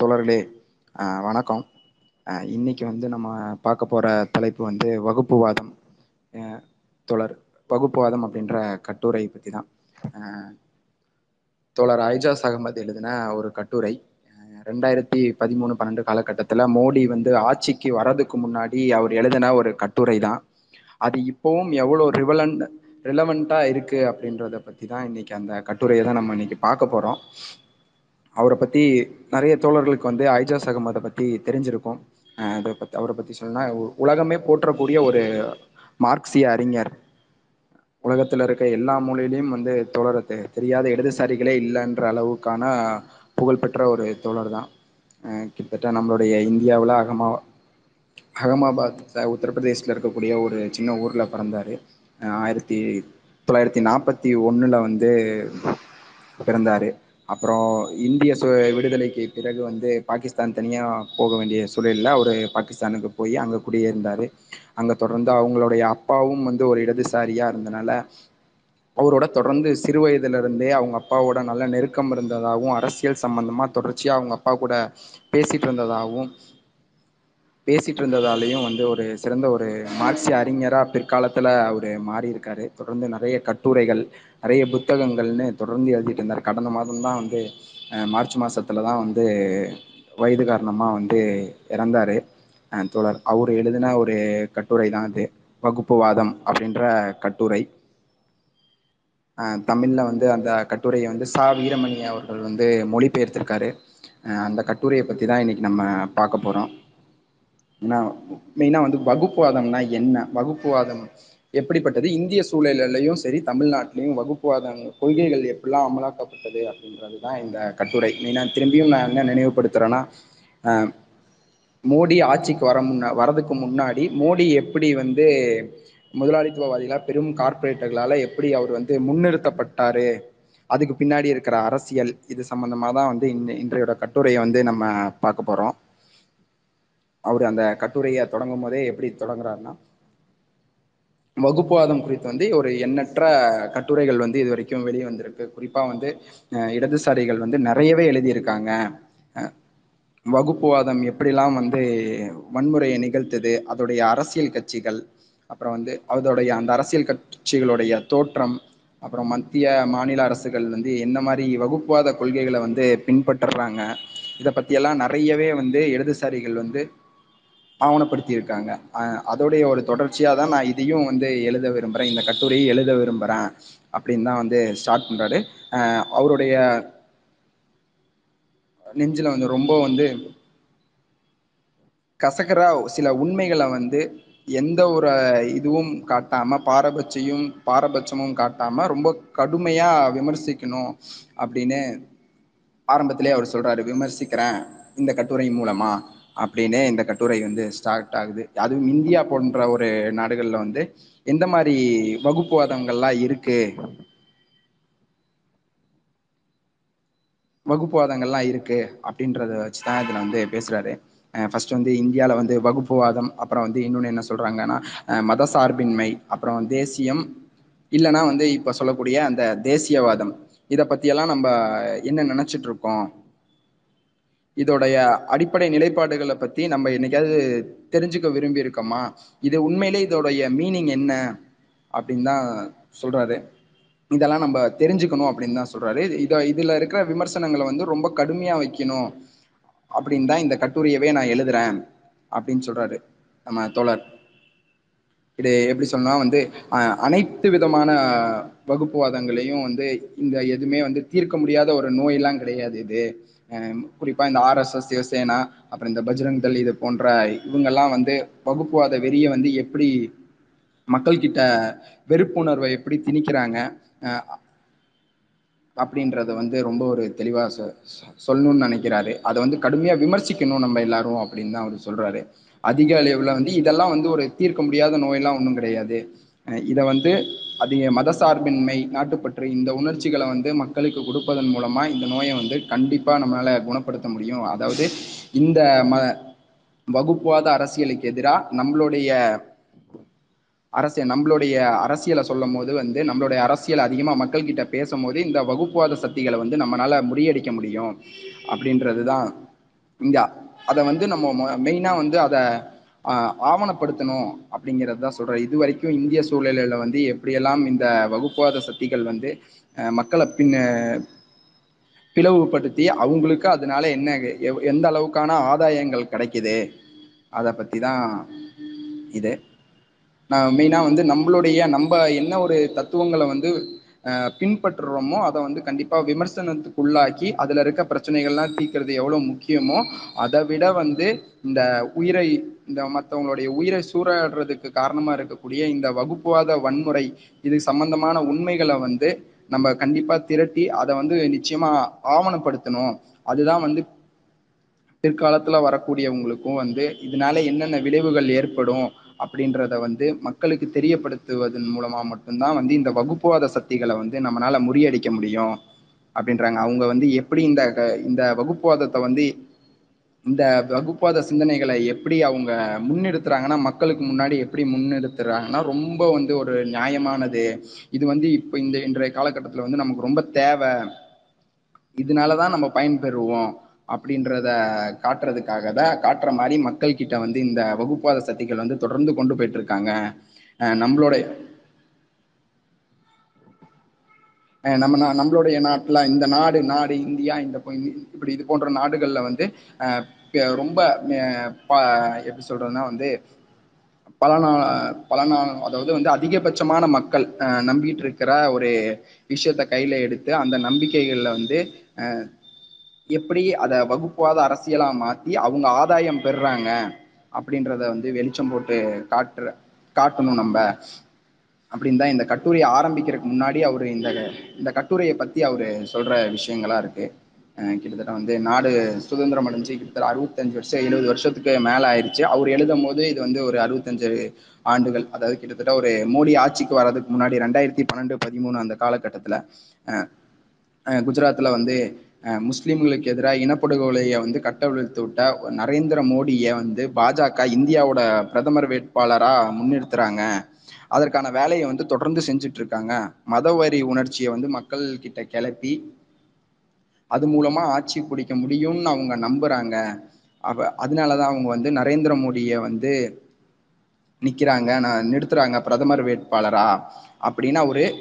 தோழர்களே வணக்கம். இன்னைக்கு வந்து நம்ம பார்க்க போற தலைப்பு வந்து வகுப்புவாதம். தோழர் வகுப்புவாதம் அப்படின்ற கட்டுரை பத்திதா தான். தோழர் ஐஜாஸ் அகமது எழுதின ஒரு கட்டுரை. ரெண்டாயிரத்தி பதிமூணு பன்னெண்டு காலகட்டத்தில் மோடி வந்து ஆட்சிக்கு வர்றதுக்கு முன்னாடி அவர் எழுதின ஒரு கட்டுரை தான். அது இப்போவும் எவ்வளோ ரிவலண்ட் இருக்குது இருக்கு பற்றி தான் இன்னைக்கு அந்த கட்டுரையை தான் நம்ம இன்னைக்கு பார்க்க போகிறோம் அவரை பத்தி நிறைய தோழர்களுக்கு வந்து ஐஜாஸ் அகமதை பத்தி தெரிஞ்சிருக்கும். அதை பற்றி பத்தி பற்றி பத்தி சொன்னா உலகமே போற்றக்கூடிய ஒரு மார்க்சிய அறிஞர். உலகத்துல இருக்க எல்லா மூலையிலையும் வந்து தோழரை தெரியாத இடதுசாரிகளே இல்லைன்ற அளவுக்கான புகழ்பெற்ற ஒரு தோழர் தான். கிட்டத்தட்ட நம்மளுடைய இந்தியாவில் அகமா அகமாபாத் உத்தரப்பிரதேசில் இருக்கக்கூடிய ஒரு சின்ன ஊரில் பிறந்தார். ஆயிரத்தி தொள்ளாயிரத்தி நாற்பத்தி ஒன்றில் வந்து பிறந்தார். அப்புறம் இந்திய சு விடுதலைக்கு பிறகு வந்து பாகிஸ்தான் தனியா போக வேண்டிய சூழல்ல அவரு பாகிஸ்தானுக்கு போய் அங்க குடியிருந்தாரு அங்க தொடர்ந்து அவங்களுடைய அப்பாவும் வந்து ஒரு இடதுசாரியா இருந்தனால அவரோட தொடர்ந்து சிறு வயதுல இருந்தே அவங்க அப்பாவோட நல்ல நெருக்கம் இருந்ததாகவும் அரசியல் சம்பந்தமா தொடர்ச்சியா அவங்க அப்பா கூட பேசிட்டு இருந்ததாகவும் பேசிட்டு இருந்ததாலையும் வந்து ஒரு சிறந்த ஒரு மார்க்சிய அறிஞராக பிற்காலத்தில் அவர் மாறியிருக்காரு. தொடர்ந்து நிறைய கட்டுரைகள் நிறைய புத்தகங்கள்னு தொடர்ந்து எழுதிட்டு இருந்தார் கடந்த மாதம் தான் வந்து மார்ச் மாதத்தில் தான் வந்து வயது காரணமாக வந்து இறந்தார். தோழர் அவர் எழுதின ஒரு கட்டுரை தான் இது. வகுப்புவாதம் அப்படின்ற கட்டுரை. தமிழில் வந்து அந்த கட்டுரையை வந்து சா. வீரமணி அவர்கள் வந்து மொழி பெயர்த்திருக்காரு கட்டுரையை பற்றி தான் இன்னைக்கு நம்ம பார்க்க போகிறோம் ஏன்னா மெயினாக வந்து வகுப்புவாதம்னா என்ன? வகுப்புவாதம் எப்படிப்பட்டது? இந்திய சூழலையும் சரி தமிழ்நாட்டிலையும் வகுப்புவாத கொள்கைகள் எப்படிலாம் அமலாக்கப்பட்டது அப்படின்றது தான் இந்த கட்டுரை. மெயினாக திரும்பியும் நான் என்ன நினைவுபடுத்துகிறேன்னா மோடி ஆட்சிக்கு வர முன்ன வரதுக்கு முன்னாடி மோடி எப்படி வந்து முதலாளித்துவவாதிகளாக பெரும் கார்பரேட்டர்களால் எப்படி அவர் வந்து முன்னிறுத்தப்பட்டாரு? அதுக்கு பின்னாடி இருக்கிற அரசியல் இது சம்பந்தமாதா வந்து இன்றையோட கட்டுரையை வந்து நம்ம பார்க்க போகிறோம் அவர் அந்த கட்டுரையை தொடங்கும் போதே எப்படி தொடங்குறாருன்னா வகுப்புவாதம் குறித்து வந்து ஒரு எண்ணற்ற கட்டுரைகள் வந்து இது வரைக்கும் வெளி வந்திருக்கு. குறிப்பாக வந்து இடதுசாரிகள் வந்து நிறையவே எழுதியிருக்காங்க. வகுப்புவாதம் எப்படிலாம் வந்து வன்முறையை நிகழ்த்தது அதோடைய அரசியல் கட்சிகள் அப்புறம் வந்து அதோடைய அந்த அரசியல் கட்சிகளுடைய தோற்றம் அப்புறம் மத்திய மாநில அரசுகள் வந்து என்ன மாதிரி வகுப்புவாத கொள்கைகளை வந்து பின்பற்றுறாங்க இதை பற்றியெல்லாம் நிறையவே வந்து இடதுசாரிகள் வந்து ஆவணப்படுத்தியிருக்காங்க. அதோடைய ஒரு தொடர்ச்சியாக தான் நான் இதையும் வந்து எழுத விரும்புகிறேன் இந்த கட்டுரையை எழுத விரும்புகிறேன் அப்படின்னு தான் வந்து ஸ்டார்ட் பண்றாரு. அவருடைய நெஞ்சுல வந்து ரொம்ப வந்து கசக்கரா சில உண்மைகளை வந்து எந்த ஒரு இதுவும் காட்டாம பாரபட்சியும் பாரபட்சமும் காட்டாம ரொம்ப கடுமையா விமர்சிக்கணும் அப்படின்னு ஆரம்பத்திலே அவர் சொல்றாரு. விமர்சிக்கிறேன் இந்த கட்டுரை மூலமா. அப்படின்னு இந்த கட்டுரை வந்து ஸ்டார்ட் ஆகுது. அதுவும் இந்தியா போன்ற ஒரு நாடுகள்ல வந்து எந்த மாதிரி வகுப்புவாதங்கள்லாம் இருக்கு? வகுப்புவாதங்கள்லாம் இருக்கு அப்படின்றத வச்சுதா இதுல வந்து பேசுறாரு. ஃபர்ஸ்ட் வந்து இந்தியால வந்து வகுப்புவாதம் அப்புறம் வந்து இன்னொன்னு என்ன சொல்றாங்கன்னா மத சார்பின்மை அப்புறம் தேசியம் இல்லைன்னா வந்து இப்ப சொல்லக்கூடிய அந்த தேசியவாதம். இதை பற்றியெல்லாம் நம்ம என்ன நெனைச்சிட்டு இருக்கோம்? இதோடைய அடிப்படை நிலைப்பாடுகளை பத்தி நம்ம என்னைக்காவது தெரிஞ்சுக்க விரும்பி இருக்கோமா இது உண்மையிலே இதோடைய மீனிங் என்ன அப்படின்னு தான் சொல்றாரு. இதெல்லாம் நம்ம தெரிஞ்சுக்கணும் அப்படின்னு தான் சொல்றாரு. இதை இதுல இருக்கிற விமர்சனங்களை வந்து ரொம்ப கடுமையா வைக்கணும் அப்படின்னு தான் இந்த கட்டுரையவே நான் எழுதுறேன் அப்படின்னு சொல்றாரு நம்ம தோழர். இது எப்படி சொன்னா வந்து அனைத்து விதமான வகுப்புவாதங்களையும் வந்து இந்த எதுவுமே வந்து தீர்க்க முடியாத ஒரு நோயெல்லாம் கிடையாது இது. குறிப்பாக குறிப்பா இந்த ஆர்எஸ்எஸ் சிவசேனா அப்புறம் இந்த பஜ்ரங்தள் இது போன்ற இவங்கெல்லாம் வந்து வகுப்புவாத வெறிய வந்து எப்படி மக்கள் கிட்ட வெறுப்புணர்வை எப்படி திணிக்கிறாங்க அப்படின்றத வந்து ரொம்ப ஒரு தெளிவா சொ சொல்லணும்னு நினைக்கிறாரு. அதை வந்து கடுமையா விமர்சிக்கணும் நம்ம எல்லாரும் அப்படின்னு தான் அவர் சொல்றாரு. அதிக அளவுல வந்து இதெல்லாம் வந்து ஒரு தீர்க்க முடியாத நோயெல்லாம் ஒன்றும் கிடையாது. இதை வந்து அதிக மத சார்பின்மை நாட்டுப்பற்று. இந்த உணர்ச்சிகளை வந்து மக்களுக்கு கொடுப்பதன் மூலமா இந்த நோயை வந்து கண்டிப்பா நம்மளால குணப்படுத்த முடியும். அதாவது இந்த ம வகுப்புவாத அரசியலுக்கு எதிராக நம்மளுடைய அரசியல் நம்மளுடைய அரசியலை சொல்லும் போது வந்து நம்மளுடைய அரசியல் அதிகமாக மக்கள் கிட்ட இந்த வகுப்புவாத சக்திகளை வந்து நம்மளால முறியடிக்க அப்படின்றது தான் இந்த அதை வந்து நம்ம மெயினாக வந்து அதை ஆவணப்படுத்தணும் ஆவணப்படுத்தணும் அப்படிங்கறதுதான் சொல்கிறேன் இது வரைக்கும் இந்திய சூழலில் வந்து எப்படியெல்லாம் இந்த வகுப்புவாத சக்திகள் வந்து மக்களை பின்ன பிளவுபடுத்தி அவங்களுக்கு அதனால என்ன எந்த அளவுக்கான ஆதாயங்கள் கிடைக்குது அதை பற்றி தான் இது. நான் மெயினாக வந்து நம்மளுடைய நம்ம என்ன ஒரு தத்துவங்களை வந்து பின்பற்றுறோமோ அதை வந்து கண்டிப்பா விமர்சனத்துக்குள்ளாக்கி அதுல இருக்க பிரச்சனைகள்லாம் தீக்குறது எவ்வளவு முக்கியமோ அதை விட வந்து இந்த உயிரை இந்த மற்றவங்களுடைய உயிரை சூறாடுறதுக்கு காரணமா இருக்கக்கூடிய இந்த வகுப்புவாத வன்முறை இது சம்பந்தமான உண்மைகளை வந்து நம்ம கண்டிப்பா திரட்டி அதை வந்து நிச்சயமா ஆவணப்படுத்தணும். அதுதான் வந்து பிற்காலத்துல வரக்கூடியவங்களுக்கும் வந்து இதனால என்னென்ன விளைவுகள் ஏற்படும் அப்படின்றத வந்து மக்களுக்கு தெரியப்படுத்துவதன் மூலமா மட்டும்தான் வந்து இந்த வகுப்புவாத சக்திகளை வந்து நம்மளால முறியடிக்க முடியும் அப்படின்றாங்க. அவங்க வந்து எப்படி இந்த இந்த வகுப்புவாதத்தை வந்து இந்த வகுப்பாத சிந்தனைகளை எப்படி அவங்க முன்னெடுத்துறாங்கன்னா மக்களுக்கு முன்னாடி எப்படி முன்னெடுத்துறாங்கன்னா ரொம்ப வந்து ஒரு நியாயமானது. இது வந்து இப்போ இந்த இன்றைய காலகட்டத்தில் வந்து நமக்கு ரொம்ப தேவை. இதனால தான் நம்ம பயன்பெறுவோம். அப்படின்றத காட்டுறதுக்காக தான் காட்டுற மாதிரி மக்கள் கிட்ட வந்து இந்த வகுப்பாத சக்திகள் வந்து தொடர்ந்து கொண்டு போயிட்டு இருக்காங்க அஹ் நம்மளோட நம்ம நம்மளுடைய நாட்டில் இந்த நாடு நாடு இந்தியா இந்த இப்படி இது போன்ற நாடுகளில் வந்து ரொம்ப எப்படி சொல்றதுன்னா வந்து பல நாள் பல நாள் அதாவது வந்து அதிகபட்சமான மக்கள் அஹ் நம்பிட்டு இருக்கிற ஒரு விஷயத்த கையில எடுத்து அந்த நம்பிக்கைகளில் வந்து அஹ் எப்படி அதை வகுப்புவாத அரசியலா மாத்தி அவங்க ஆதாயம் பெறுறாங்க அப்படின்றத வந்து வெளிச்சம் போட்டு காட்டுற காட்டணும் நம்ம. அப்படின்னு தான் இந்த கட்டுரையை ஆரம்பிக்கிறதுக்கு முன்னாடி அவரு இந்த இந்த கட்டுரையை பத்தி அவரு சொல்ற விஷயங்களா இருக்கு. கிட்டத்தட்ட வந்து நாடு சுதந்திரம் அடைஞ்சு கிட்டத்தட்ட அறுபத்தஞ்சு வருஷம் எழுபது வருஷத்துக்கு மேல ஆயிடுச்சு அவர் எழுதும் போது இது வந்து ஒரு அறுபத்தஞ்சு ஆண்டுகள் அதாவது கிட்டத்தட்ட ஒரு மோடி ஆட்சிக்கு வர்றதுக்கு முன்னாடி ரெண்டாயிரத்தி பன்னெண்டு பதிமூணு அந்த காலகட்டத்துல குஜராத்தில் குஜராத்ல வந்து முஸ்லீம்களுக்கு எதிராக இனப்படுகொலையை வந்து கட்டவிழ்த்து விட்ட நரேந்திர மோடியை வந்து பாஜக இந்தியாவோட பிரதமர் வேட்பாளராக முன்னிறுத்துறாங்க. அதற்கான வேலையை வந்து தொடர்ந்து செஞ்சுட்டு இருக்காங்க. மதவரி உணர்ச்சியை வந்து மக்கள் கிட்ட கிளப்பி அது மூலமா ஆட்சி பிடிக்க முடியும்னு அவங்க நம்புறாங்க. அவ அதனாலதான் அவங்க வந்து நரேந்திர மோடிய வந்து நிக்கிறாங்க நான் நிறுத்துறாங்க பிரதமர் வேட்பாளரா அப்படின்னு அவரு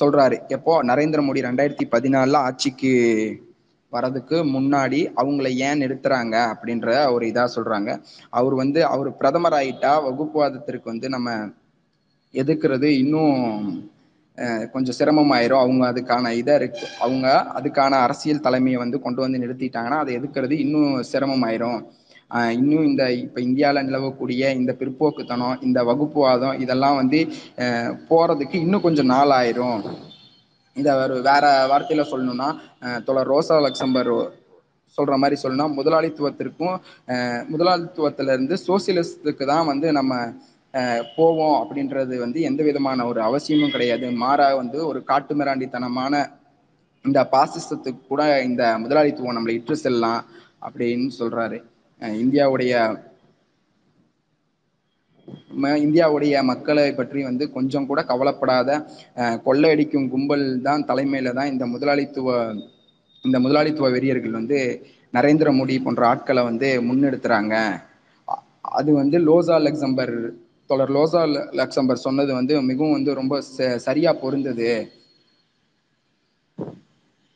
சொல்றாரு. எப்போ? நரேந்திர மோடி ரெண்டாயிரத்தி பதினாலுல ஆட்சிக்கு வரதுக்கு முன்னாடி அவங்கள ஏன் நிறுத்துறாங்க அப்படின்ற ஒரு இதா சொல்றாங்க. அவர் வந்து அவர் பிரதமர் ஆயிட்டா வகுப்புவாதத்திற்கு வந்து நம்ம எதுக்குறது? இன்னும் கொஞ்சம் சிரமமாயிரும். அவங்க அதுக்கான இதை இருக்கு அவங்க அதுக்கான அரசியல் தலைமையை வந்து கொண்டு வந்து நிறுத்திட்டாங்கன்னா அதை எதுக்குறது? இன்னும் சிரமமாயிரும். இன்னும் இந்த இப்ப இந்தியாவில் நிலவக்கூடிய இந்த பிற்போக்குத்தனம் இந்த வகுப்புவாதம் இதெல்லாம் வந்து போகிறதுக்கு போறதுக்கு இன்னும் கொஞ்சம் நாள் ஆயிரும் இந்த வேற வார்த்தையில சொல்லணும்னா அஹ் தோழர் ரோசா லக்சம்பர் சொல்ற மாதிரி சொல்லணும்னா முதலாளித்துவத்திற்கும் முதலாளித்துவத்துல இருந்து சோசியலிஸ்டுக்கு தான் வந்து நம்ம போவோம் அப்படின்றது வந்து எந்த விதமான ஒரு அவசியமும் கிடையாது. மாறா வந்து ஒரு காட்டுமிராண்டித்தனமான இந்த பாசிசத்துக்கு கூட இந்த முதலாளித்துவம் நம்மளை இட்டு செல்லலாம் அப்படின்னு சொல்றாரு. இந்தியாவுடைய இந்தியாவுடைய மக்களை பற்றி வந்து கொஞ்சம் கூட கவலைப்படாத கொள்ளையடிக்கும் கும்பல் தான் தலைமையில தான் இந்த முதலாளித்துவ இந்த முதலாளித்துவ வெறியர்கள் வந்து நரேந்திர மோடி போன்ற ஆட்களை வந்து முன்னெடுத்துறாங்க. அது வந்து லோசா லக்சம்பர் தொடர் லோசா லக்சம்பர் சொன்னது வந்து மிகவும் வந்து ரொம்ப சரியா பொருந்தது.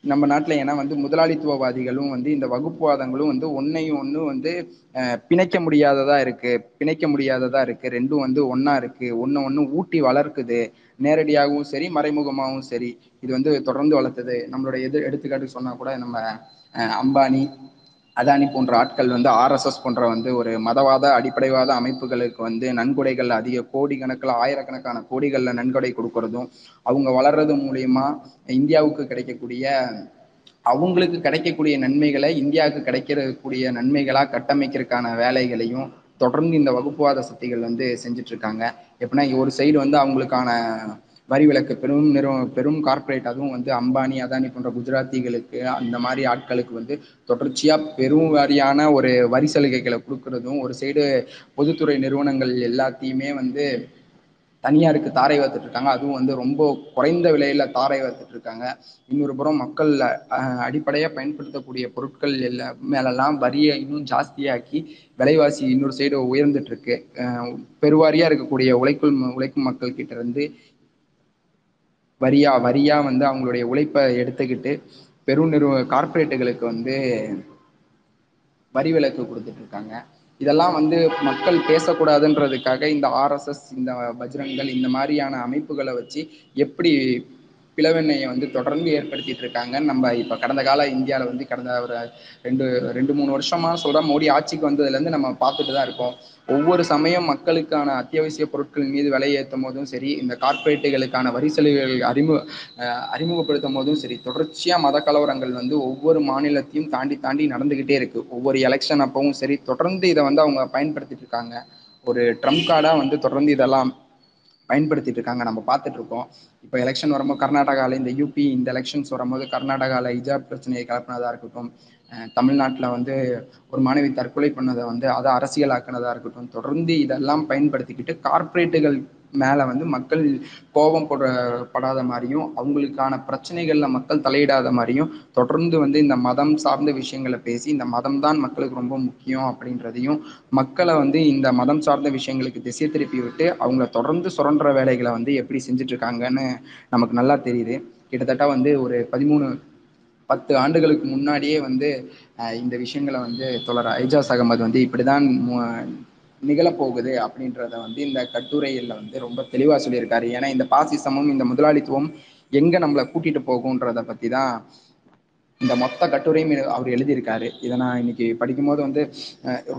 நம்ம நாட்டில் ஏன்னா வந்து முதலாளித்துவவாதிகளும் வந்து இந்த வகுப்புவாதங்களும் வந்து ஒன்னையும் ஒன்று வந்து பிணைக்க முடியாததா இருக்கு. பிணைக்க முடியாததா இருக்கு. ரெண்டும் வந்து ஒன்னா இருக்கு. ஒன்று ஒன்று ஊட்டி வளர்க்குது. நேரடியாகவும் சரி மறைமுகமாகவும் சரி. இது வந்து தொடர்ந்து வளர்த்தது. நம்மளோட எது எடுத்துக்காட்டு சொன்னா கூட நம்ம அஹ் அம்பானி அதானி போன்ற ஆட்கள் வந்து ஆர்எஸ்எஸ் போன்ற வந்து ஒரு மதவாத அடிப்படைவாத அமைப்புகளுக்கு வந்து நன்கொடைகள் அதிக கோடி கணக்கில் ஆயிரக்கணக்கான கோடிகளில் நன்கொடை கொடுக்கறதும் அவங்க வளர்றது மூலியமா இந்தியாவுக்கு கிடைக்கக்கூடிய அவங்களுக்கு கிடைக்கக்கூடிய நன்மைகளை இந்தியாவுக்கு கிடைக்கக்கூடிய நன்மைகளாக கட்டமைக்கிறதுக்கான வேலைகளையும் தொடர்ந்து இந்த வகுப்புவாத சக்திகள் வந்து செஞ்சுட்டு இருக்காங்க. எப்படின்னா ஒரு சைடு வந்து அவங்களுக்கான வரி விலக்கு பெரும் நிறுவ பெரும் கார்ப்பரேட் அதுவும் வந்து அம்பானி அதானி போன்ற குஜராத்திகளுக்கு அந்த மாதிரி ஆட்களுக்கு வந்து தொடர்ச்சியா பெரும் வாரியான ஒரு வரி சலுகைகளை கொடுக்கறதும் ஒரு சைடு பொதுத்துறை நிறுவனங்கள் எல்லாத்தையுமே வந்து தனியாருக்கு தாரை வார்த்துட்டு இருக்காங்க. அதுவும் வந்து ரொம்ப குறைந்த விலையில தாரை வார்த்துட்டு இருக்காங்க. இன்னொரு புறம் மக்கள் அடிப்படையாக அடிப்படையா பயன்படுத்தக்கூடிய பொருட்கள் எல்லாம் மேலெல்லாம் வரியை இன்னும் ஜாஸ்தியாக்கி விலைவாசி இன்னொரு சைடு உயர்ந்துட்டு இருக்கு. பெருவாரியா இருக்கக்கூடிய உழைக்கும் உழைக்கும் மக்கள் கிட்ட இருந்து வரியா வரியா வந்து அவங்களுடைய உழைப்பை எடுத்துக்கிட்டு பெருநிறுவ கார்ப்பரேட்டுகளுக்கு வந்து வரி விலக்கு கொடுத்துட்டு இருக்காங்க இதெல்லாம் வந்து மக்கள் பேசக்கூடாதுன்றதுக்காக இந்த ஆர்எஸ்எஸ் இந்த பஜ்ரங்கள் இந்த மாதிரியான அமைப்புகளை வச்சு எப்படி பிளவெண்ணையை வந்து தொடர்ந்து ஏற்படுத்திட்டு இருக்காங்க நம்ம இப்ப கடந்த கால இந்தியாவில் வந்து கடந்த ஒரு ரெண்டு ரெண்டு மூணு வருஷமா சொல்ற மோடி ஆட்சிக்கு வந்ததுல இருந்து நம்ம பார்த்துட்டு தான் இருக்கோம். ஒவ்வொரு சமயம் மக்களுக்கான அத்தியாவசிய பொருட்கள் மீது விலை ஏற்றும் போதும் சரி இந்த கார்ப்பரேட்டுகளுக்கான வரி சலுகைகள் அறிமுக அறிமுகப்படுத்தும் போதும் சரி தொடர்ச்சியா மத கலவரங்கள் வந்து ஒவ்வொரு மாநிலத்தையும் தாண்டி தாண்டி நடந்துகிட்டே இருக்கு. ஒவ்வொரு எலெக்ஷன் அப்பவும் சரி தொடர்ந்து இதை வந்து அவங்க பயன்படுத்திட்டு இருக்காங்க. ஒரு ட்ரம்ப் கார்டா வந்து தொடர்ந்து இதெல்லாம் பயன்படுத்திட்டு இருக்காங்க நம்ம பார்த்துட்டு இருக்கோம் இப்போ எலெக்ஷன் வரும்போது கர்நாடகாவில் இந்த யூபி இந்த எலெக்ஷன்ஸ் வரும்போது கர்நாடகாவில் ஹிஜாப் பிரச்சனையை கலப்பினதாக இருக்கட்டும் தமிழ்நாட்டில் வந்து ஒரு மாணவி தற்கொலை பண்ணதை வந்து அதை அரசியலாக்குனதாக இருக்கட்டும் தொடர்ந்து இதெல்லாம் பயன்படுத்திக்கிட்டு கார்ப்பரேட்டுகள் மேல வந்து மக்கள் கோபம் போடுற படாத மாதிரியும் அவங்களுக்கான பிரச்சனைகள்ல மக்கள் தலையிடாத மாதிரியும் தொடர்ந்து வந்து இந்த மதம் சார்ந்த விஷயங்களை பேசி இந்த மதம் தான் மக்களுக்கு ரொம்ப முக்கியம் அப்படின்றதையும் மக்களை வந்து இந்த மதம் சார்ந்த விஷயங்களுக்கு திசை திருப்பி விட்டு அவங்கள தொடர்ந்து சுரண்டுற வேலைகளை வந்து எப்படி செஞ்சுட்டு இருக்காங்கன்னு நமக்கு நல்லா தெரியுது. கிட்டத்தட்ட வந்து ஒரு பதிமூணு பத்து ஆண்டுகளுக்கு முன்னாடியே வந்து இந்த விஷயங்களை வந்து தொடர் ஐஜாஸ் அகமது வந்து இப்படிதான் நிகழப்போகுது அப்படின்றத வந்து இந்த கட்டுரையில் வந்து ரொம்ப தெளிவா சொல்லியிருக்காரு. ஏன்னா இந்த பாசிசமும் இந்த முதலாளித்துவம் எங்க நம்மளை கூட்டிட்டு போகுன்றத பத்தி தான் இந்த மொத்த கட்டுரையும் அவர் எழுதியிருக்காரு. இதை நான் இன்னைக்கு படிக்கும்போது வந்து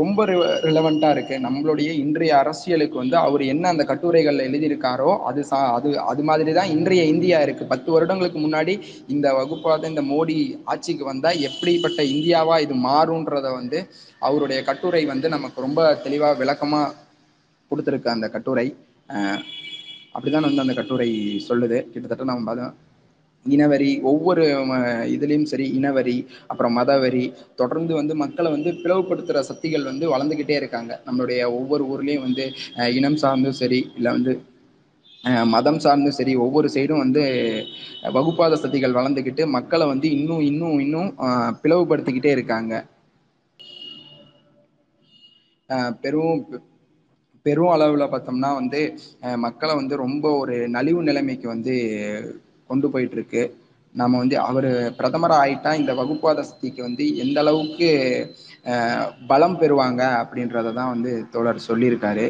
ரொம்ப ரிலவெண்ட்டாக இருக்கு. நம்மளுடைய இன்றைய அரசியலுக்கு வந்து அவர் என்ன அந்த கட்டுரைகளில் எழுதியிருக்காரோ அது சா அது அது மாதிரி தான் இன்றைய இந்தியா இருக்கு. பத்து வருடங்களுக்கு முன்னாடி இந்த வகுப்பாத இந்த மோடி ஆட்சிக்கு வந்தா எப்படிப்பட்ட இந்தியாவா இது மாறும்ன்றத வந்து அவருடைய கட்டுரை வந்து நமக்கு ரொம்ப தெளிவா விளக்கமா கொடுத்துருக்கு அந்த கட்டுரை. அப்படிதான் வந்து அந்த கட்டுரை சொல்லுது. கிட்டத்தட்ட நம்ம இனவெறி இனவரி ஒவ்வொரு இதுலேயும் சரி இனவரி அப்புறம் மதவரி தொடர்ந்து வந்து மக்களை வந்து பிளவுபடுத்துகிற சக்திகள் வந்து வளர்ந்துக்கிட்டே இருக்காங்க. நம்மளுடைய ஒவ்வொரு ஊர்லேயும் வந்து இனம் சார்ந்தும் சரி இல்லை வந்து மதம் சார்ந்தும் சரி ஒவ்வொரு சைடும் வந்து வகுப்பாத சக்திகள் வளர்ந்துக்கிட்டு மக்களை வந்து இன்னும் இன்னும் இன்னும் பிளவுபடுத்திக்கிட்டே இருக்காங்க. பெரும் பெரும் அளவில் பார்த்தோம்னா வந்து மக்களை வந்து ரொம்ப ஒரு நலிவு நிலைமைக்கு வந்து கொண்டு போயிட்டு இருக்கு நாம வந்து அவர் பிரதமராக ஆயிட்டா இந்த வகுப்பாத சக்திக்கு வந்து எந்த அளவுக்கு பலம் பெறுவாங்க அப்படின்றத தான் வந்து தோழர் சொல்லியிருக்காரு.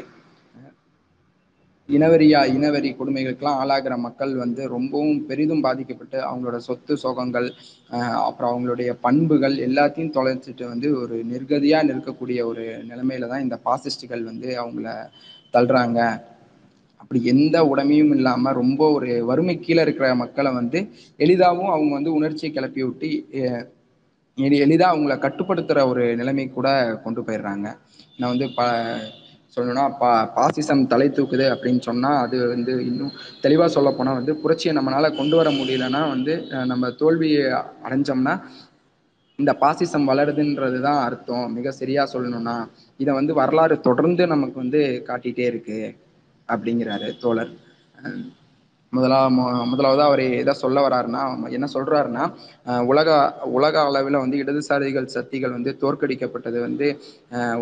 இனவெறியா இனவெறி கொடுமைகளுக்கெல்லாம் ஆளாகிற மக்கள் வந்து ரொம்பவும் பெரிதும் பாதிக்கப்பட்டு அவங்களோட சொத்து சோகங்கள் அஹ், அப்புறம் அவங்களுடைய பண்புகள் எல்லாத்தையும் தொலைச்சிட்டு வந்து ஒரு நிர்கதியாக நிற்கக்கூடிய ஒரு நிலைமையில தான் இந்த பாசிஸ்டுகள் வந்து அவங்கள தள்ளுறாங்க. அப்படி எந்த உடமையும் இல்லாம ரொம்ப ஒரு வறுமை கீழே இருக்கிற மக்களை வந்து எளிதாகவும் அவங்க வந்து உணர்ச்சியை கிளப்பி விட்டு எளிதாக அவங்கள கட்டுப்படுத்துகிற ஒரு நிலைமை கூட கொண்டு போயிடுறாங்க. நான் வந்து ப சொல்லணும்னா பா பாசிசம் தலை தூக்குது அப்படின்னு சொன்னால் அது வந்து இன்னும் தெளிவாக சொல்ல போனால் வந்து புரட்சியை நம்மளால் கொண்டு வர முடியலன்னா வந்து நம்ம தோல்வியை அடைஞ்சோம்னா இந்த பாசிசம் வளருதுன்றது தான் அர்த்தம். மிக சரியாக சொல்லணும்னா இதை வந்து வரலாறு தொடர்ந்து நமக்கு வந்து காட்டிகிட்டே இருக்குது அப்படிங்கிறாரு தோழர். முதலா முதலாவது அவர் எதை சொல்ல வர்றாருன்னா என்ன சொல்றாருன்னா உலக உலக அளவில் வந்து இடதுசாரிகள் சக்திகள் வந்து தோற்கடிக்கப்பட்டது வந்து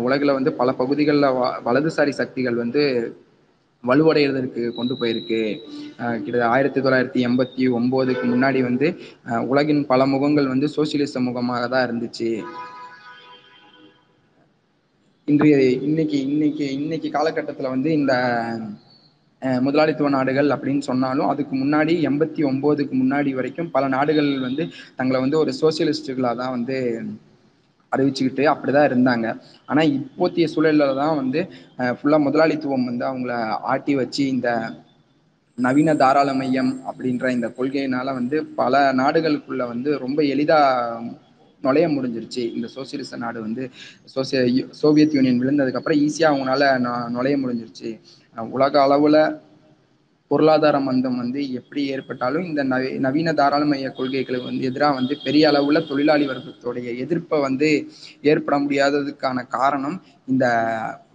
உலகில் வந்து பல பகுதிகளில் வ வலதுசாரி சக்திகள் வந்து வலுவடைகிறதுக்கு கொண்டு போயிருக்கு. அஹ் கிட்ட ஆயிரத்தி தொள்ளாயிரத்தி எண்பத்தி ஒம்போதுக்கு முன்னாடி வந்து உலகின் பல முகங்கள் வந்து சோசியலிச முகமாக தான் இருந்துச்சு. இன்றைய இன்னைக்கு இன்னைக்கு இன்னைக்கு காலகட்டத்தில் வந்து இந்த முதலாளித்துவ நாடுகள் அப்படின்னு சொன்னாலும் அதுக்கு முன்னாடி எண்பத்தி ஒம்போதுக்கு முன்னாடி வரைக்கும் பல நாடுகள் வந்து தங்களை வந்து ஒரு சோசியலிஸ்டுகளாக தான் வந்து அறிவிச்சுக்கிட்டு அப்படிதான் இருந்தாங்க. ஆனா இப்போத்திய சூழல்ல தான் வந்து ஃபுல்லா முதலாளித்துவம் வந்து அவங்கள ஆட்டி வச்சு இந்த நவீன தாராள மையம் அப்படின்ற இந்த கொள்கையினால வந்து பல நாடுகளுக்குள்ள வந்து ரொம்ப எளிதா நுழைய முடிஞ்சிருச்சு. இந்த சோசியலிச நாடு வந்து சோசிய சோவியத் யூனியன் விழுந்ததுக்கப்புறம் ஈஸியாக அவங்களால நுழைய முடிஞ்சிருச்சு. உலக அளவில் பொருளாதார மந்தம் வந்து எப்படி ஏற்பட்டாலும் இந்த நவீ நவீன தாராளமய கொள்கைகளுக்கு வந்து எதிராக வந்து பெரிய அளவுல தொழிலாளி வர்க்கத்துடைய எதிர்ப்பை வந்து ஏற்பட முடியாததுக்கான காரணம் இந்த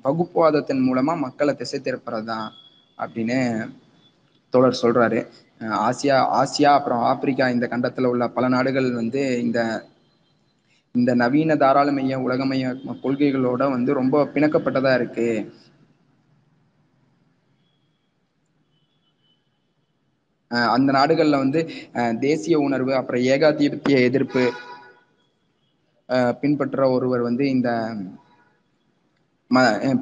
வகுப்புவாதத்தின் மூலமா மக்களை திசை திருப்புறது தான் அப்படின்னு தோழர் சொல்றாரு. ஆசியா ஆசியா அப்புறம் ஆப்பிரிக்கா இந்த கண்டத்துல உள்ள பல நாடுகள் வந்து இந்த இந்த நவீன தாராளமய உலகமய கொள்கைகளோட வந்து ரொம்ப பிணக்கப்பட்டதா இருக்கு. அந்த நாடுகள்ல வந்து தேசிய உணர்வு அப்புறம் ஏகாதிபத்திய எதிர்ப்பு பின்பற்ற ஒருவர் வந்து இந்த ம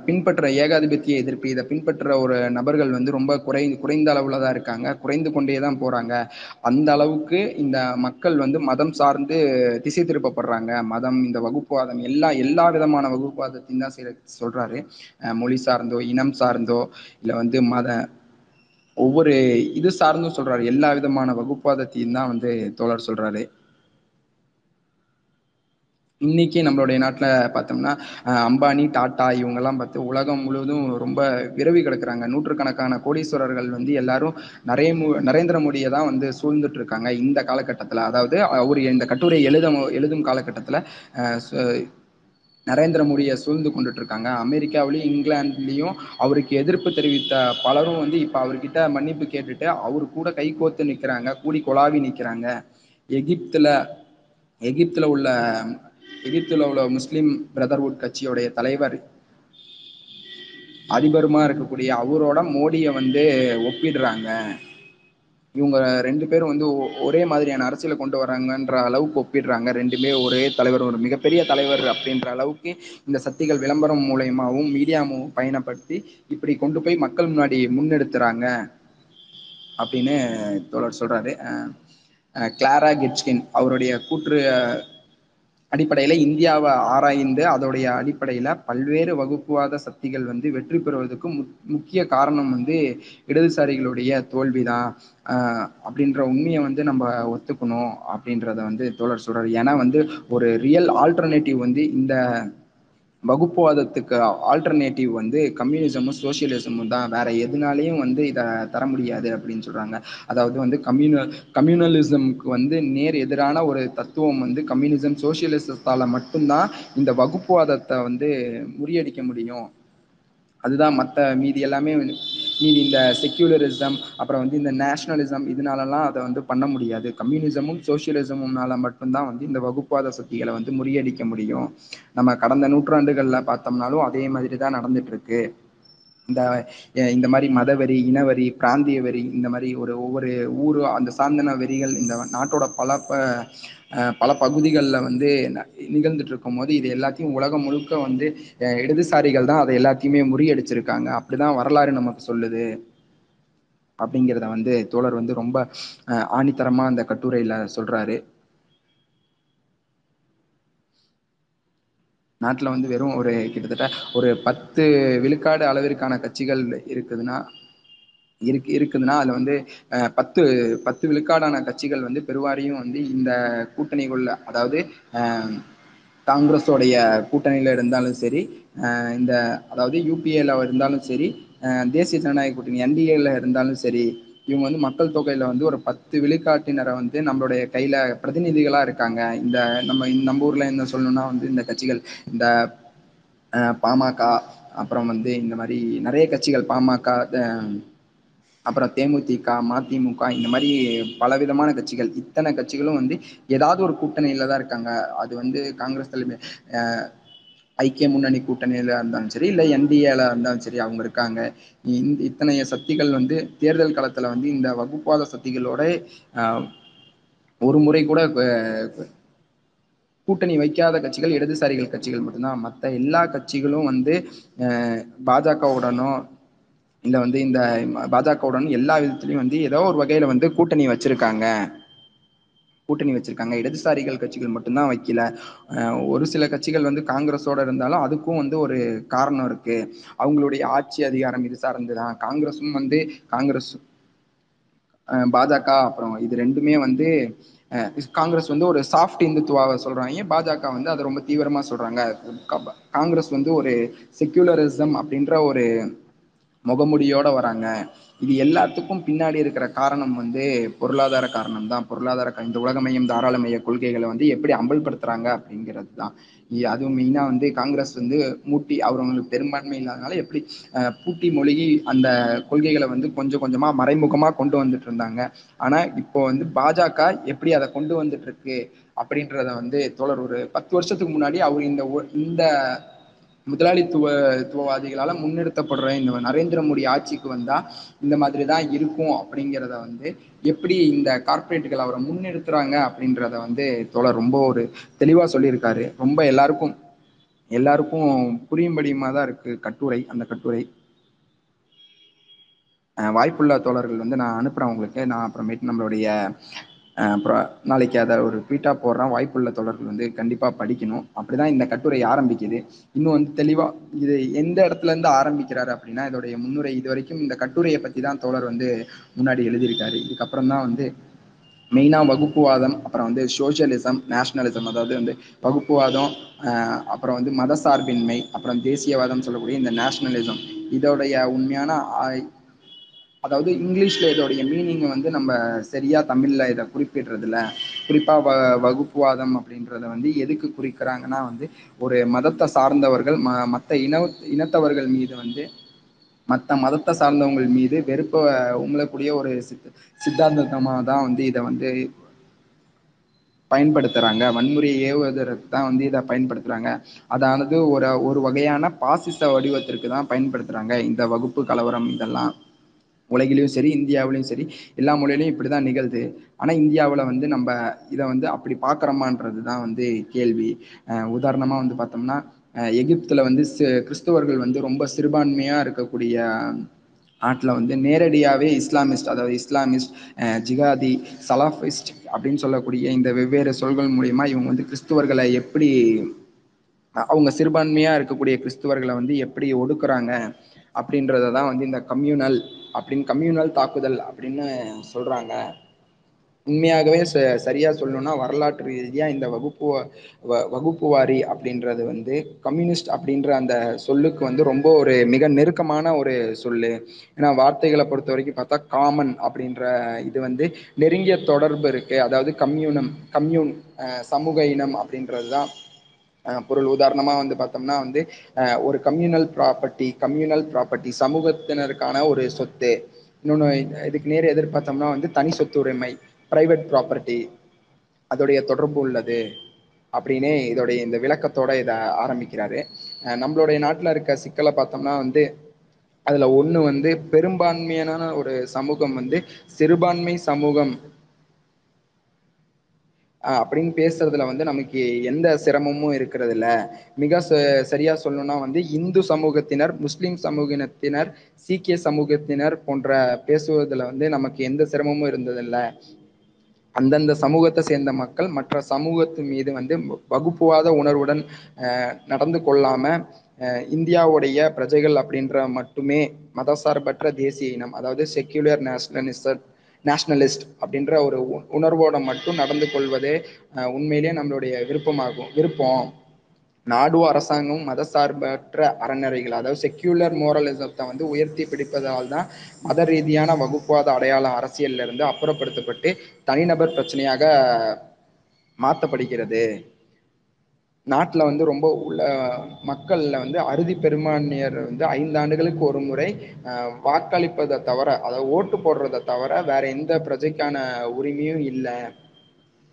பின்பற்ற ஏகாதிபத்திய எதிர்ப்பு இதை பின்பற்ற ஒரு நபர்கள் வந்து ரொம்ப குறை குறைந்த அளவுலதா இருக்காங்க. குறைந்து கொண்டேதா போறாங்க. அந்த அளவுக்கு இந்த மக்கள் வந்து மதம் சார்ந்து திசை திருப்பப்படுறாங்க. மதம் இந்த வகுப்புவாதம் எல்லா எல்லா விதமான வகுப்புவாதத்தையும் தான் சொல்றாரு. சொல்கிறாரு மொழி சார்ந்தோ இனம் சார்ந்தோ இல்ல வந்து மத ஒவ்வொரு இது சார்ந்தும் சொல்றாரு. எல்லா விதமான வகுப்பாதத்தையும் தான் வந்து தோழர் சொல்றாரு. இன்னைக்கு நம்மளுடைய நாட்டில் பார்த்தோம்னா அம்பானி டாட்டா இவங்கெல்லாம் பார்த்து உலகம் முழுவதும் ரொம்ப விரவி கிடக்குறாங்க. நூற்றுக்கணக்கான கோடீஸ்வரர்கள் வந்து எல்லாரும் நிறைய நரேந்திர மோடியை தான் வந்து சூழ்ந்துட்டு இருக்காங்க இந்த காலகட்டத்தில். அதாவது அவர் இந்த கட்டுரை எழுத எழுதும் காலகட்டத்தில் நரேந்திர மோடியை சூழ்ந்து கொண்டுட்டு இருக்காங்க. அமெரிக்காவிலையும் இங்கிலாந்துலேயும் அவருக்கு எதிர்ப்பு தெரிவித்த பலரும் வந்து இப்போ அவர்கிட்ட மன்னிப்பு கேட்டுட்டு அவரு கூட கை கோத்து நிற்கிறாங்க கூடி கொலாவி நிற்கிறாங்க எகிப்தில் எகிப்தில் உள்ள எகிப்துல உள்ள முஸ்லிம் பிரதர்வுட் கட்சியுடைய தலைவர் அதிபருமா இருக்கக்கூடிய அவரோட மோடியை வந்து ஒப்பிடுறாங்க. இவங்க ரெண்டு பேரும் வந்து ஒரே மாதிரியான அரசியலை கொண்டு வராங்கன்ற அளவுக்கு ஒப்பிடுறாங்க. ரெண்டுமே ஒரே தலைவர் ஒரு மிகப்பெரிய தலைவர் அப்படின்ற அளவுக்கு இந்த சக்திகள் விளம்பரம் மூலயமாவும் மீடியாவும் பயணப்படுத்தி இப்படி கொண்டு போய் மக்கள் முன்னாடி முன்னெடுத்துறாங்க அப்படின்னு தோழர் சொல்றாரு. கிளாரா கெட்ச்கின் அவருடைய கூற்று அடிப்படையில இந்தியாவை ஆராய்ந்து அதோடைய அடிப்படையில பல்வேறு வகுப்புவாத சக்திகள் வந்து வெற்றி பெறுவதற்கு முக்கிய காரணம் வந்து இடதுசாரிகளுடைய தோல்விதான். அஹ் அப்படின்ற உண்மையை வந்து நம்ம ஒத்துக்கணும் அப்படின்றத வந்து தோழர் சொல்றாரு. ஏன்னா வந்து ஒரு ரியல் ஆல்டர்னேட்டிவ் வந்து இந்த வகுப்புவாதத்துக்கு ஆல்டர்னேட்டிவ் வந்து கம்யூனிசமும் சோசியலிசமும் தான். வேற எதுனாலையும் வந்து இதை தர முடியாது அப்படின்னு சொல்றாங்க. அதாவது வந்து கம்யூன கம்யூனலிசம்க்கு வந்து நேர் எதிரான ஒரு தத்துவம் வந்து கம்யூனிசம் சோசியலிசத்தால மட்டும்தான் இந்த வகுப்புவாதத்தை வந்து முறியடிக்க முடியும். அதுதான் மற்ற மீதி எல்லாமே நீ இந்த செக்யூலரிசம் அப்புறம் வந்து இந்த நேஷனலிசம் இதனாலலாம் அதை வந்து பண்ண முடியாது. கம்யூனிசமும் சோசியலிசமும்னால மட்டும்தான் வந்து இந்த வகுப்பாத சக்திகளை வந்து முறியடிக்க முடியும். நம்ம கடந்த நூற்றாண்டுகளில் பார்த்தோம்னாலும் அதே மாதிரிதான் நடந்துட்டு இருக்கு இந்த இந்த மாதிரி மதவெறி இனவரி பிராந்திய வரி இந்த மாதிரி ஒரு ஒவ்வொரு ஊர் அந்த சார்ந்தன வரிகள் இந்த நாட்டோட பல பல பகுதிகளில் வந்து நிகழ்ந்துட்டு இருக்கும் போது இது எல்லாத்தையும் உலகம் முழுக்க வந்து இடதுசாரிகள் தான் அதை எல்லாத்தையுமே முறியடிச்சிருக்காங்க. அப்படிதான் வரலாறு நமக்கு சொல்லுது. அப்படிங்கிறத வந்து தோழர் வந்து ரொம்ப ஆணித்தரமா அந்த கட்டுரையில சொல்றாரு. நாட்டில் வந்து வெறும் ஒரு கிட்டத்தட்ட ஒரு பத்து விழுக்காடு அளவிற்கான கட்சிகள் இருக்குதுன்னா இருக்கு இருக்குதுன்னா அதுல வந்து பத்து பத்து விழுக்காடான கட்சிகள் வந்து பெருவாரியும் வந்து இந்த கூட்டணிக்குள்ள அதாவது காங்கிரஸோடைய கூட்டணியில இருந்தாலும் சரி இந்த அதாவது யூபிஏல இருந்தாலும் சரி தேசிய ஜனநாயக கூட்டணி என்டிஏல இருந்தாலும் சரி இவங்க வந்து மக்கள் தொகையில வந்து ஒரு பத்து விழுக்காட்டினரை வந்து நம்மளுடைய கையில பிரதிநிதிகளா இருக்காங்க. இந்த நம்ம நம்ம ஊர்ல என்ன சொல்லணும்னா வந்து இந்த கட்சிகள் இந்த பாமக அப்புறம் வந்து இந்த மாதிரி நிறைய கட்சிகள் பாமக அப்புறம் தேமுதிக மதிமுக இந்த மாதிரி பல விதமான கட்சிகள் இத்தனை கட்சிகளும் வந்து ஏதாவது ஒரு கூட்டணியில தான் இருக்காங்க. அது வந்து காங்கிரஸ் தலைமை ஐக்கிய முன்னணி கூட்டணியில இருந்தாலும் சரி இல்லை என்டிஏல இருந்தாலும் சரி அவங்க இருக்காங்க. இத்தனைய சக்திகள் வந்து தேர்தல் காலத்துல வந்து இந்த வகுப்பாத சக்திகளோட ஒரு முறை கூட கூட்டணி வைக்காத கட்சிகள் இடதுசாரிகள் கட்சிகள் மட்டும்தான். மற்ற எல்லா கட்சிகளும் வந்து பாஜகவுடனோ பாஜகவுடனும் இல்ல வந்து இந்த பாஜகவுடன் எல்லா விதத்திலையும் வந்து ஏதோ ஒரு வகையில வந்து கூட்டணி வச்சிருக்காங்க. கூட்டணி வச்சிருக்காங்க. இடதுசாரிகள் கட்சிகள் மட்டும்தான் வைக்கல. ஒரு சில கட்சிகள் வந்து காங்கிரஸோட இருந்தாலும் அதுக்கும் வந்து ஒரு காரணம் இருக்கு. அவங்களுடைய ஆட்சி அதிகாரம் இது சார்ந்துதான். காங்கிரஸும் வந்து காங்கிரஸ் பாஜக அப்புறம் இது ரெண்டுமே வந்து காங்கிரஸ் வந்து ஒரு சாஃப்ட் இந்துத்துவாவை சொல்றாங்க. பாஜக வந்து அதை ரொம்ப தீவிரமா சொல்றாங்க? காங்கிரஸ் வந்து ஒரு செக்யூலரிசம் அப்படின்ற ஒரு முகமுடியோட வராங்க. இது எல்லாத்துக்கும் பின்னாடி இருக்கிற காரணம் வந்து பொருளாதார காரணம் தான். பொருளாதார இந்த உலகமயம் தாராளமய கொள்கைகளை வந்து எப்படி அம்பல்படுத்துறாங்க அப்படிங்கிறது தான். அதுவும் மெயினா வந்து காங்கிரஸ் வந்து மூட்டி அவங்களுக்கு பெரும்பான்மை இல்லாதனால எப்படி பூட்டி மொழிகி அந்த கொள்கைகளை வந்து கொஞ்சம் கொஞ்சமா மறைமுகமா கொண்டு வந்துட்டு இருந்தாங்க. ஆனா இப்போ வந்து பாஜக எப்படி அதை கொண்டு வந்துட்டு இருக்கு அப்படின்றத வந்து தோழர் ஒரு பத்து வருஷத்துக்கு முன்னாடி அவர் இந்த இந்த முதலாளித்துவத்துவவாதிகளால முன்னிறுத்தப்படுற இந்த நரேந்திர மோடி ஆட்சிக்கு வந்தா இந்த மாதிரி தான் இருக்கும் அப்படிங்கிறத வந்து எப்படி இந்த கார்ப்பரேட்டுகள் அவரை முன்னிறுத்துறாங்க அப்படின்றத வந்து தோழர் ரொம்ப ஒரு தெளிவா சொல்லியிருக்காரு. ரொம்ப எல்லாருக்கும் எல்லாருக்கும் புரியும்படியுமா தான் இருக்கு கட்டுரை அந்த கட்டுரை. வாய்ப்புள்ள தோழர்கள் வந்து நான் அனுப்புறேன் உங்களுக்கு. நான் அப்புறமேட்டு நம்மளுடைய அப்புறம் நாளைக்கு அதை ஒரு ட்வீட்டாக போடுறேன். வாய்ப்புள்ள தொடர்கள் வந்து கண்டிப்பாக படிக்கணும். அப்படிதான் இந்த கட்டுரை ஆரம்பிக்குது. இன்னும் வந்து தெளிவாக இது எந்த இடத்துலேருந்து ஆரம்பிக்கிறார் ஆரம்பிக்கிறாரு அப்படின்னா இதோடைய முன்னுரை இது வரைக்கும் இந்த கட்டுரையை பற்றி தான் தோழர் வந்து முன்னாடி எழுதியிருக்காரு. இதுக்கப்புறம் தான் வந்து மெயினாக வகுப்புவாதம் அப்புறம் வந்து சோசியலிசம் நேஷனலிசம் அதாவது வந்து வகுப்புவாதம் அப்புறம் வந்து மதசார்பின்மை அப்புறம் தேசியவாதம் சொல்லக்கூடிய இந்த நேஷனலிசம் இதோடைய உண்மையான அதாவது இங்கிலீஷ்ல இதோடைய மீனிங் வந்து நம்ம சரியா தமிழ்ல இதை குறிப்பிடுறதில்ல. குறிப்பா வ வகுப்புவாதம் அப்படின்றத வந்து எதுக்கு குறிக்கிறாங்கன்னா வந்து ஒரு மதத்தை சார்ந்தவர்கள் ம மற்ற இன இனத்தவர்கள் மீது வந்து மற்ற மதத்தை சார்ந்தவங்கள் மீது வெறுப்ப உங்களக்கூடிய ஒரு சித் சித்தாந்தமாக தான் வந்து இதை வந்து பயன்படுத்துறாங்க. வன்முறையை ஏவுவதற்கு தான் வந்து இதை பயன்படுத்துறாங்க. அதானது ஒரு ஒரு வகையான பாசிச வடிவத்திற்கு தான் பயன்படுத்துறாங்க இந்த வகுப்பு கலவரம் இதெல்லாம். உலகிலையும் சரி இந்தியாவிலையும் சரி எல்லா மொழியிலையும் இப்படிதான் நிகழ்து. ஆனா இந்தியாவில் வந்து நம்ம இதை வந்து அப்படி பார்க்குறோமான்றது தான் வந்து கேள்வி. உதாரணமா வந்து பார்த்தோம்னா எகிப்துல வந்து கிறிஸ்தவர்கள் வந்து ரொம்ப சிறுபான்மையா இருக்கக்கூடிய நாட்டில் வந்து நேரடியாகவே இஸ்லாமிஸ்ட் அதாவது இஸ்லாமிஸ்ட் ஜிகாதி சலாஃபிஸ்ட் அப்படின்னு சொல்லக்கூடிய இந்த வெவ்வேறு சொல்கள் மூலிமா இவங்க வந்து கிறிஸ்துவர்களை எப்படி அவங்க சிறுபான்மையாக இருக்கக்கூடிய கிறிஸ்துவர்களை வந்து எப்படி ஒடுக்குறாங்க அப்படின்றத தான் வந்து இந்த கம்யூனல் அப்படின்னு கம்யூனல் தாக்குதல் அப்படின்னு சொல்றாங்க. உண்மையாகவே ச சரியா சொல்லணும்னா வரலாற்று ரீதியா இந்த வகுப்பு வகுப்பு வாரி அப்படின்றது வந்து கம்யூனிஸ்ட் அப்படின்ற அந்த சொல்லுக்கு வந்து ரொம்ப ஒரு மிக நெருக்கமான ஒரு சொல்லு. ஏன்னா வார்த்தைகளை பொறுத்த வரைக்கும் பார்த்தா காமன் அப்படின்ற இது வந்து நெருங்கிய தொடர்பு இருக்கு. அதாவது கம்யூனம் கம்யூன் சமூக இனம் அப்படின்றது தான் பொருள். உதாரணமா வந்து பார்த்தோம்னா வந்து ஒரு கம்யூனல் ப்ராப்பர்ட்டி கம்யூனல் ப்ராப்பர்ட்டி சமூகத்தினருக்கான ஒரு சொத்து. இன்னொன்று இதுக்கு நேர் எதிர்பார்த்தோம்னா வந்து தனி சொத்து உரிமை பிரைவேட் ப்ராப்பர்ட்டி அதோடைய தொடர்பு உள்ளது அப்படின்னே இதோடைய இந்த விளக்கத்தோட இதை ஆரம்பிக்கிறாரு. நம்மளுடைய நாட்டில் இருக்க சிக்கலை பார்த்தோம்னா வந்து அதுல ஒண்ணு வந்து பெரும்பான்மையான ஒரு சமூகம் வந்து சிறுபான்மை சமூகம் அப்படின்னு பேசுறதுல வந்து நமக்கு எந்த சிரமமும் இருக்கிறது இல்ல மிக சரியா சொல்லணும்னா வந்து இந்து சமூகத்தினர் முஸ்லிம் சமூகத்தினர் சீக்கிய சமூகத்தினர் போன்ற பேசுவதில் வந்து நமக்கு எந்த சிரமமும் இருந்ததில்லை. அந்தந்த சமூகத்தை சேர்ந்த மக்கள் மற்ற சமூகத்து மீது வந்து வகுப்புவாத உணர்வுடன் நடந்து கொள்ளாம இந்தியாவுடைய பிரஜைகள் அப்படின்ற மட்டுமே மதசார்பற்ற தேசிய இனம் அதாவது செக்யூலர் நேஷனலிசம் நேஷனலிஸ்ட் அப்படின்ற ஒரு உணர்வோட மட்டும் நடந்து கொள்வதே உண்மையிலேயே நம்மளுடைய விருப்பமாகும் விருப்பம். நாடும் அரசாங்கமும் மதசார்பற்ற அறநெறிகள் அதாவது செக்யூலர் மோரலிசத்தை வந்து உயர்த்தி பிடிப்பதால் தான் மத ரீதியான வகுப்புவாத அடையாளம் அரசியல்ல இருந்து அப்புறப்படுத்தப்பட்டு தனிநபர் பிரச்சனையாக மாற்றப்படுகிறது நாட்டில் வந்து ரொம்ப உள்ள மக்களில் வந்து அறுதி பெரும்பான்மையர் வந்து ஐந்து ஆண்டுகளுக்கு ஒரு முறை வாக்களிப்பதை தவிர அதாவது ஓட்டு போடுறதை தவிர வேற எந்த பிரஜைக்கான உரிமையும் இல்லை.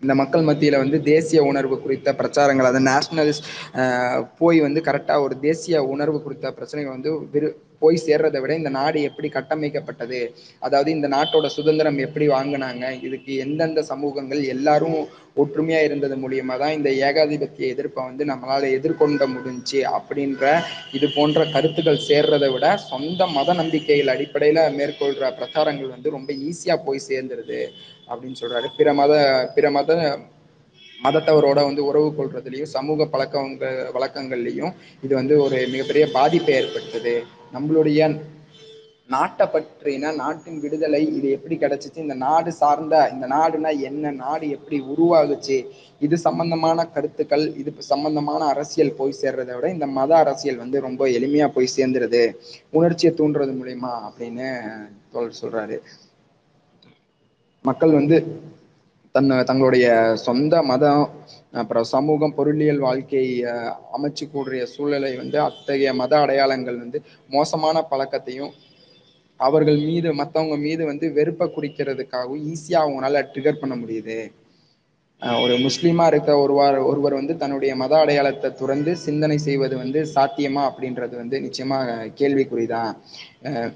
இந்த மக்கள் மத்தியில் வந்து தேசிய உணர்வு குறித்த பிரச்சாரங்கள் அதை நேஷ்னலிஸ்ட் போய் வந்து கரெக்டாக ஒரு தேசிய உணர்வு குறித்த பிரச்சனைகள் வந்து விரு போய் சேர்றதை விட இந்த நாடு எப்படி கட்டமைக்கப்பட்டது? அதாவது இந்த நாட்டோட சுதந்திரம் எப்படி வாங்கினாங்க? இதுக்கு எந்தெந்த சமூகங்கள் எல்லாரும் ஒற்றுமையா இருந்தது மூலியமா தான் இந்த ஏகாதிபத்திய எதிர்ப்பை வந்து நம்மளால எதிர்கொண்ட முடிஞ்சு அப்படின்ற இது போன்ற கருத்துக்கள் சேர்றதை விட சொந்த மத நம்பிக்கைகள் அடிப்படையில மேற்கொள்ற பிரச்சாரங்கள் வந்து ரொம்ப ஈஸியா போய் சேர்ந்துருது அப்படின்னு சொல்றாரு. பிற மத பிற மத மதத்தவரோட வந்து உறவு கொள்றதுலையும் சமூக பழக்கங்கள் வழக்கங்கள்லையும் இது வந்து ஒரு மிகப்பெரிய பாதிப்பை ஏற்படுத்துது. நம்மளுடைய நாட்டை பற்றின நாட்டின் விடுதலை இது எப்படி கிடைச்சிச்சு இந்த நாடு சார்ந்த இந்த நாடுனா என்ன நாடு எப்படி உருவாகுச்சு இது சம்பந்தமான கருத்துக்கள் இது சம்பந்தமான அரசியல் போய் சேர்றதை விட இந்த மத அரசியல் வந்து ரொம்ப எளிமையா போய் சேர்ந்துருது. உணர்ச்சியை தூண்டுறது மூலியமா அப்படின்னு தோல் சொல்றாரு. மக்கள் வந்து தன் தங்களுடைய சொந்த மதம் அப்புறம் சமூகம் பொருளியல் வாழ்க்கையை அமைச்சு கூடிய சூழலை வந்து அத்தகைய மத அடையாளங்கள் வந்து மோசமான பழக்கத்தையும் அவர்கள் மீது மத்தவங்க மீது வந்து வெறுப்பை குறிக்கிறதுக்காகவும் ஈஸியா அவங்களால ட்ரிகர் பண்ண முடியுது. ஒரு முஸ்லீமா இருக்க ஒருவர் ஒருவர் வந்து தன்னுடைய மத அடையாளத்தை துறந்து சிந்தனை செய்வது வந்து சாத்தியமா அப்படின்றது வந்து நிச்சயமா கேள்விக்குறிதான். அஹ்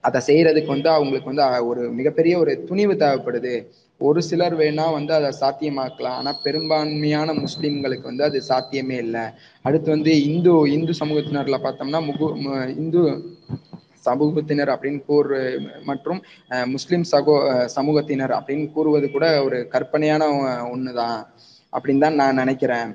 அதை செய்யறதுக்கு வந்து அவங்களுக்கு வந்து ஒரு மிகப்பெரிய ஒரு துணிவு தேவைப்படுது. ஒரு சிலர் வேணா வந்து அதை சாத்தியமாக்கலாம். ஆனா பெரும்பான்மையான முஸ்லிம்களுக்கு வந்து அது சாத்தியமே இல்லை. அடுத்து வந்து இந்து இந்து சமூகத்தினர்ல பார்த்தோம்னா முகு இந்து சமூகத்தினர் அப்படின்னு கூறு மற்றும் அஹ், முஸ்லிம் சகோ சமூகத்தினர் அப்படின்னு கூறுவது கூட ஒரு கற்பனையான ஒ- ஒண்ணுதான். அப்படின்னு தான் நான் நினைக்கிறேன்.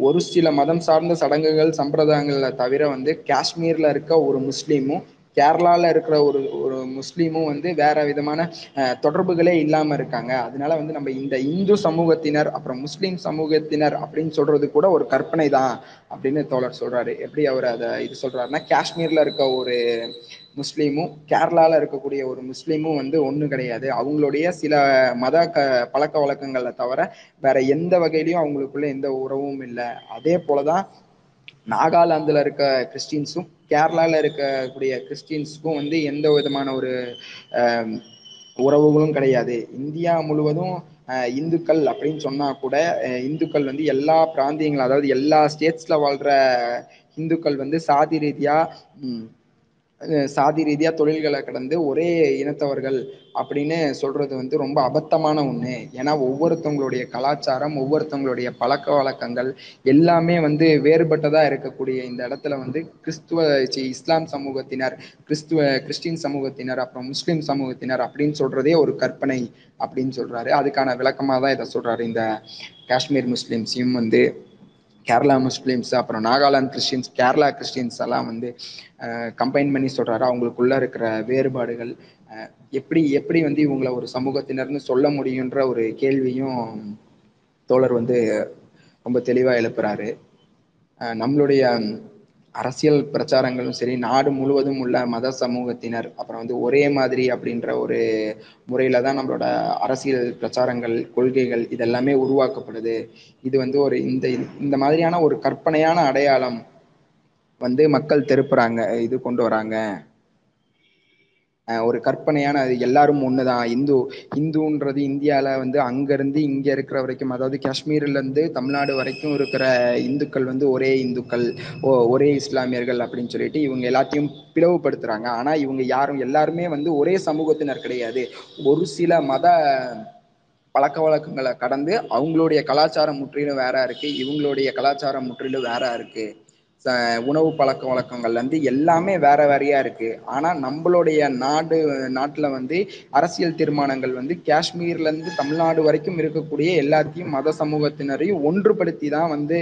ஒரு சில மதம் சார்ந்த சடங்குகள் சம்பிரதாயங்களை தவிர வந்து காஷ்மீர்ல இருக்க ஒரு முஸ்லீமும் கேரளாவில் இருக்கிற ஒரு ஒரு முஸ்லீமும் வந்து வேற விதமான தொடர்புகளே இல்லாமல் இருக்காங்க. அதனால வந்து நம்ம இந்த இந்து சமூகத்தினர் அப்புறம் முஸ்லீம் சமூகத்தினர் அப்படின்னு சொல்றது கூட ஒரு கற்பனை தான் அப்படின்னு தோழர் சொல்றாரு. எப்படி அவர் அதை இது சொல்றாருன்னா காஷ்மீர்ல இருக்க ஒரு முஸ்லீமும் கேரளாவில் இருக்கக்கூடிய ஒரு முஸ்லீமும் வந்து ஒன்றும் கிடையாது. அவங்களுடைய சில மத க பழக்க வழக்கங்களை தவிர வேற எந்த வகையிலையும் அவங்களுக்குள்ள எந்த உறவும் இல்லை. அதே போலதான் நாகாலாந்துல இருக்க கிறிஸ்டின்ஸும் கேரளாவில் இருக்கக்கூடிய கிறிஸ்டின்ஸுக்கும் வந்து எந்த விதமான ஒரு உறவுகளும் கிடையாது. இந்தியா முழுவதும் இந்துக்கள் அப்படின்னு சொன்னா கூட இந்துக்கள் வந்து எல்லா பிராந்தியங்கள் அதாவது எல்லா ஸ்டேட்ஸ்ல வாழ்ற இந்துக்கள் வந்து சாதி ரீதியா சாதி ரீதியா தொழில்களை கடந்து ஒரே இனத்தவர்கள் அப்படின்னு சொல்றது வந்து ரொம்ப அபத்தமான ஒண்ணு. ஏன்னா ஒவ்வொருத்தவங்களுடைய கலாச்சாரம் ஒவ்வொருத்தவங்களுடைய பழக்க வழக்கங்கள் எல்லாமே வந்து வேறுபட்டதா இருக்கக்கூடிய இந்த இடத்துல வந்து கிறிஸ்துவ இஸ்லாம் சமூகத்தினர் கிறிஸ்துவ கிறிஸ்டின் சமூகத்தினர் அப்புறம் முஸ்லிம் சமூகத்தினர் அப்படின்னு சொல்றதே ஒரு கற்பனை அப்படின்னு சொல்றாரு. அதுக்கான விளக்கமா தான் இதை சொல்றாரு. இந்த காஷ்மீர் முஸ்லிம்ஸையும் வந்து கேரளா முஸ்லீம்ஸ் அப்புறம் நாகாலாந்து கிறிஸ்டின்ஸ் கேரளா கிறிஸ்டின்ஸ் எல்லாம் வந்து கம்பைன் பண்ணி சொல்கிறாரு அவங்களுக்குள்ள இருக்கிற வேறுபாடுகள் எப்படி எப்படி வந்து இவங்களை ஒரு சமூகத்தினர்னு சொல்ல முடியுன்ற ஒரு கேள்வியும் தோழர் வந்து ரொம்ப தெளிவாக எழுப்புறாரு. நம்மளுடைய அரசியல் பிரச்சாரங்களும் சரி நாடு முழுவதும் உள்ள மத சமூகத்தினர் அப்புறம் வந்து ஒரே மாதிரி அப்படின்ற ஒரு முறையில தான் நம்மளோட அரசியல் பிரச்சாரங்கள் கொள்கைகள் இதெல்லாமே உருவாக்கப்படுது. இது வந்து ஒரு இந்த இந்த மாதிரியான ஒரு கற்பனையான அடையாளம் வந்து மக்கள் தெருப்புறாங்க இது கொண்டு வராங்க. ஒரு கற்பனையான அது எல்லாரும் ஒண்ணுதான். இந்து இந்துன்றது இந்தியால வந்து அங்க இருந்து இங்க இருக்கிற வரைக்கும் அதாவது காஷ்மீர்ல இருந்து தமிழ்நாடு வரைக்கும் இருக்கிற இந்துக்கள் வந்து ஒரே இந்துக்கள் ஓ ஒரே இஸ்லாமியர்கள் அப்படின்னு சொல்லிட்டு இவங்க எல்லாத்தையும் பிளவுபடுத்துறாங்க. ஆனா இவங்க யாரும் எல்லாருமே வந்து ஒரே சமூகத்தினர் கிடையாது. ஒரு சில மத பழக்க வழக்கங்களை கடந்து அவங்களுடைய கலாச்சாரம் முற்றிலும் வேற இருக்கு. இவங்களுடைய கலாச்சாரம் முற்றிலும் வேற இருக்கு. உணவு பழக்க வழக்கங்கள்லேருந்து எல்லாமே வேற வேறையா இருக்கு. ஆனால் நம்மளுடைய நாடு நாட்டில் வந்து அரசியல் தீர்மானங்கள் வந்து காஷ்மீர்லேருந்து தமிழ்நாடு வரைக்கும் இருக்கக்கூடிய எல்லாத்தையும் மத சமூகத்தினரையும் ஒன்றுபடுத்தி தான் வந்து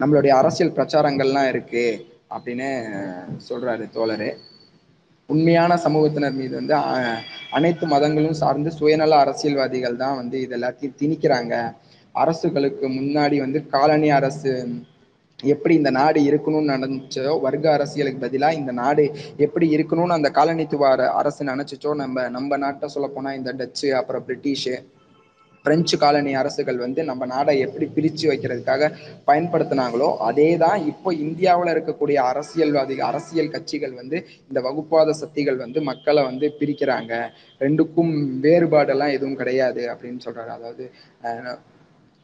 நம்மளுடைய அரசியல் பிரச்சாரங்கள்லாம் இருக்கு அப்படின்னு சொல்றாரு தோழர். உண்மையான சமூகத்தினர் மீது வந்து அ- அனைத்து மதங்களும் சார்ந்து சுயநல அரசியல்வாதிகள் தான் வந்து இது எல்லாத்தையும் திணிக்கிறாங்க. அரசுகளுக்கு முன்னாடி வந்து காலனி அரசு எப்படி இந்த நாடு இருக்கணும்னு நினைச்சோ வர்க்க அரசியலுக்கு பதிலாக இந்த நாடு எப்படி இருக்கணும்னு அந்த காலனித்துவ அரசு நினைச்சிச்சோ நம்ம நம்ம நாட்டை சொல்ல போனா இந்த டச்சு அப்புறம் பிரிட்டிஷு பிரெஞ்சு காலனி அரசுகள் வந்து நம்ம நாடை எப்படி பிரித்து வைக்கிறதுக்காக பயன்படுத்தினாங்களோ அதே தான் இப்போ இந்தியாவில் இருக்கக்கூடிய அரசியல்வாதிகள் அரசியல் கட்சிகள் வந்து இந்த வகுப்பாத சக்திகள் வந்து மக்களை வந்து பிரிக்கிறாங்க. ரெண்டுக்கும் வேறுபாடெல்லாம் எதுவும் கிடையாது அப்படின்னு சொல்றாரு அதாவது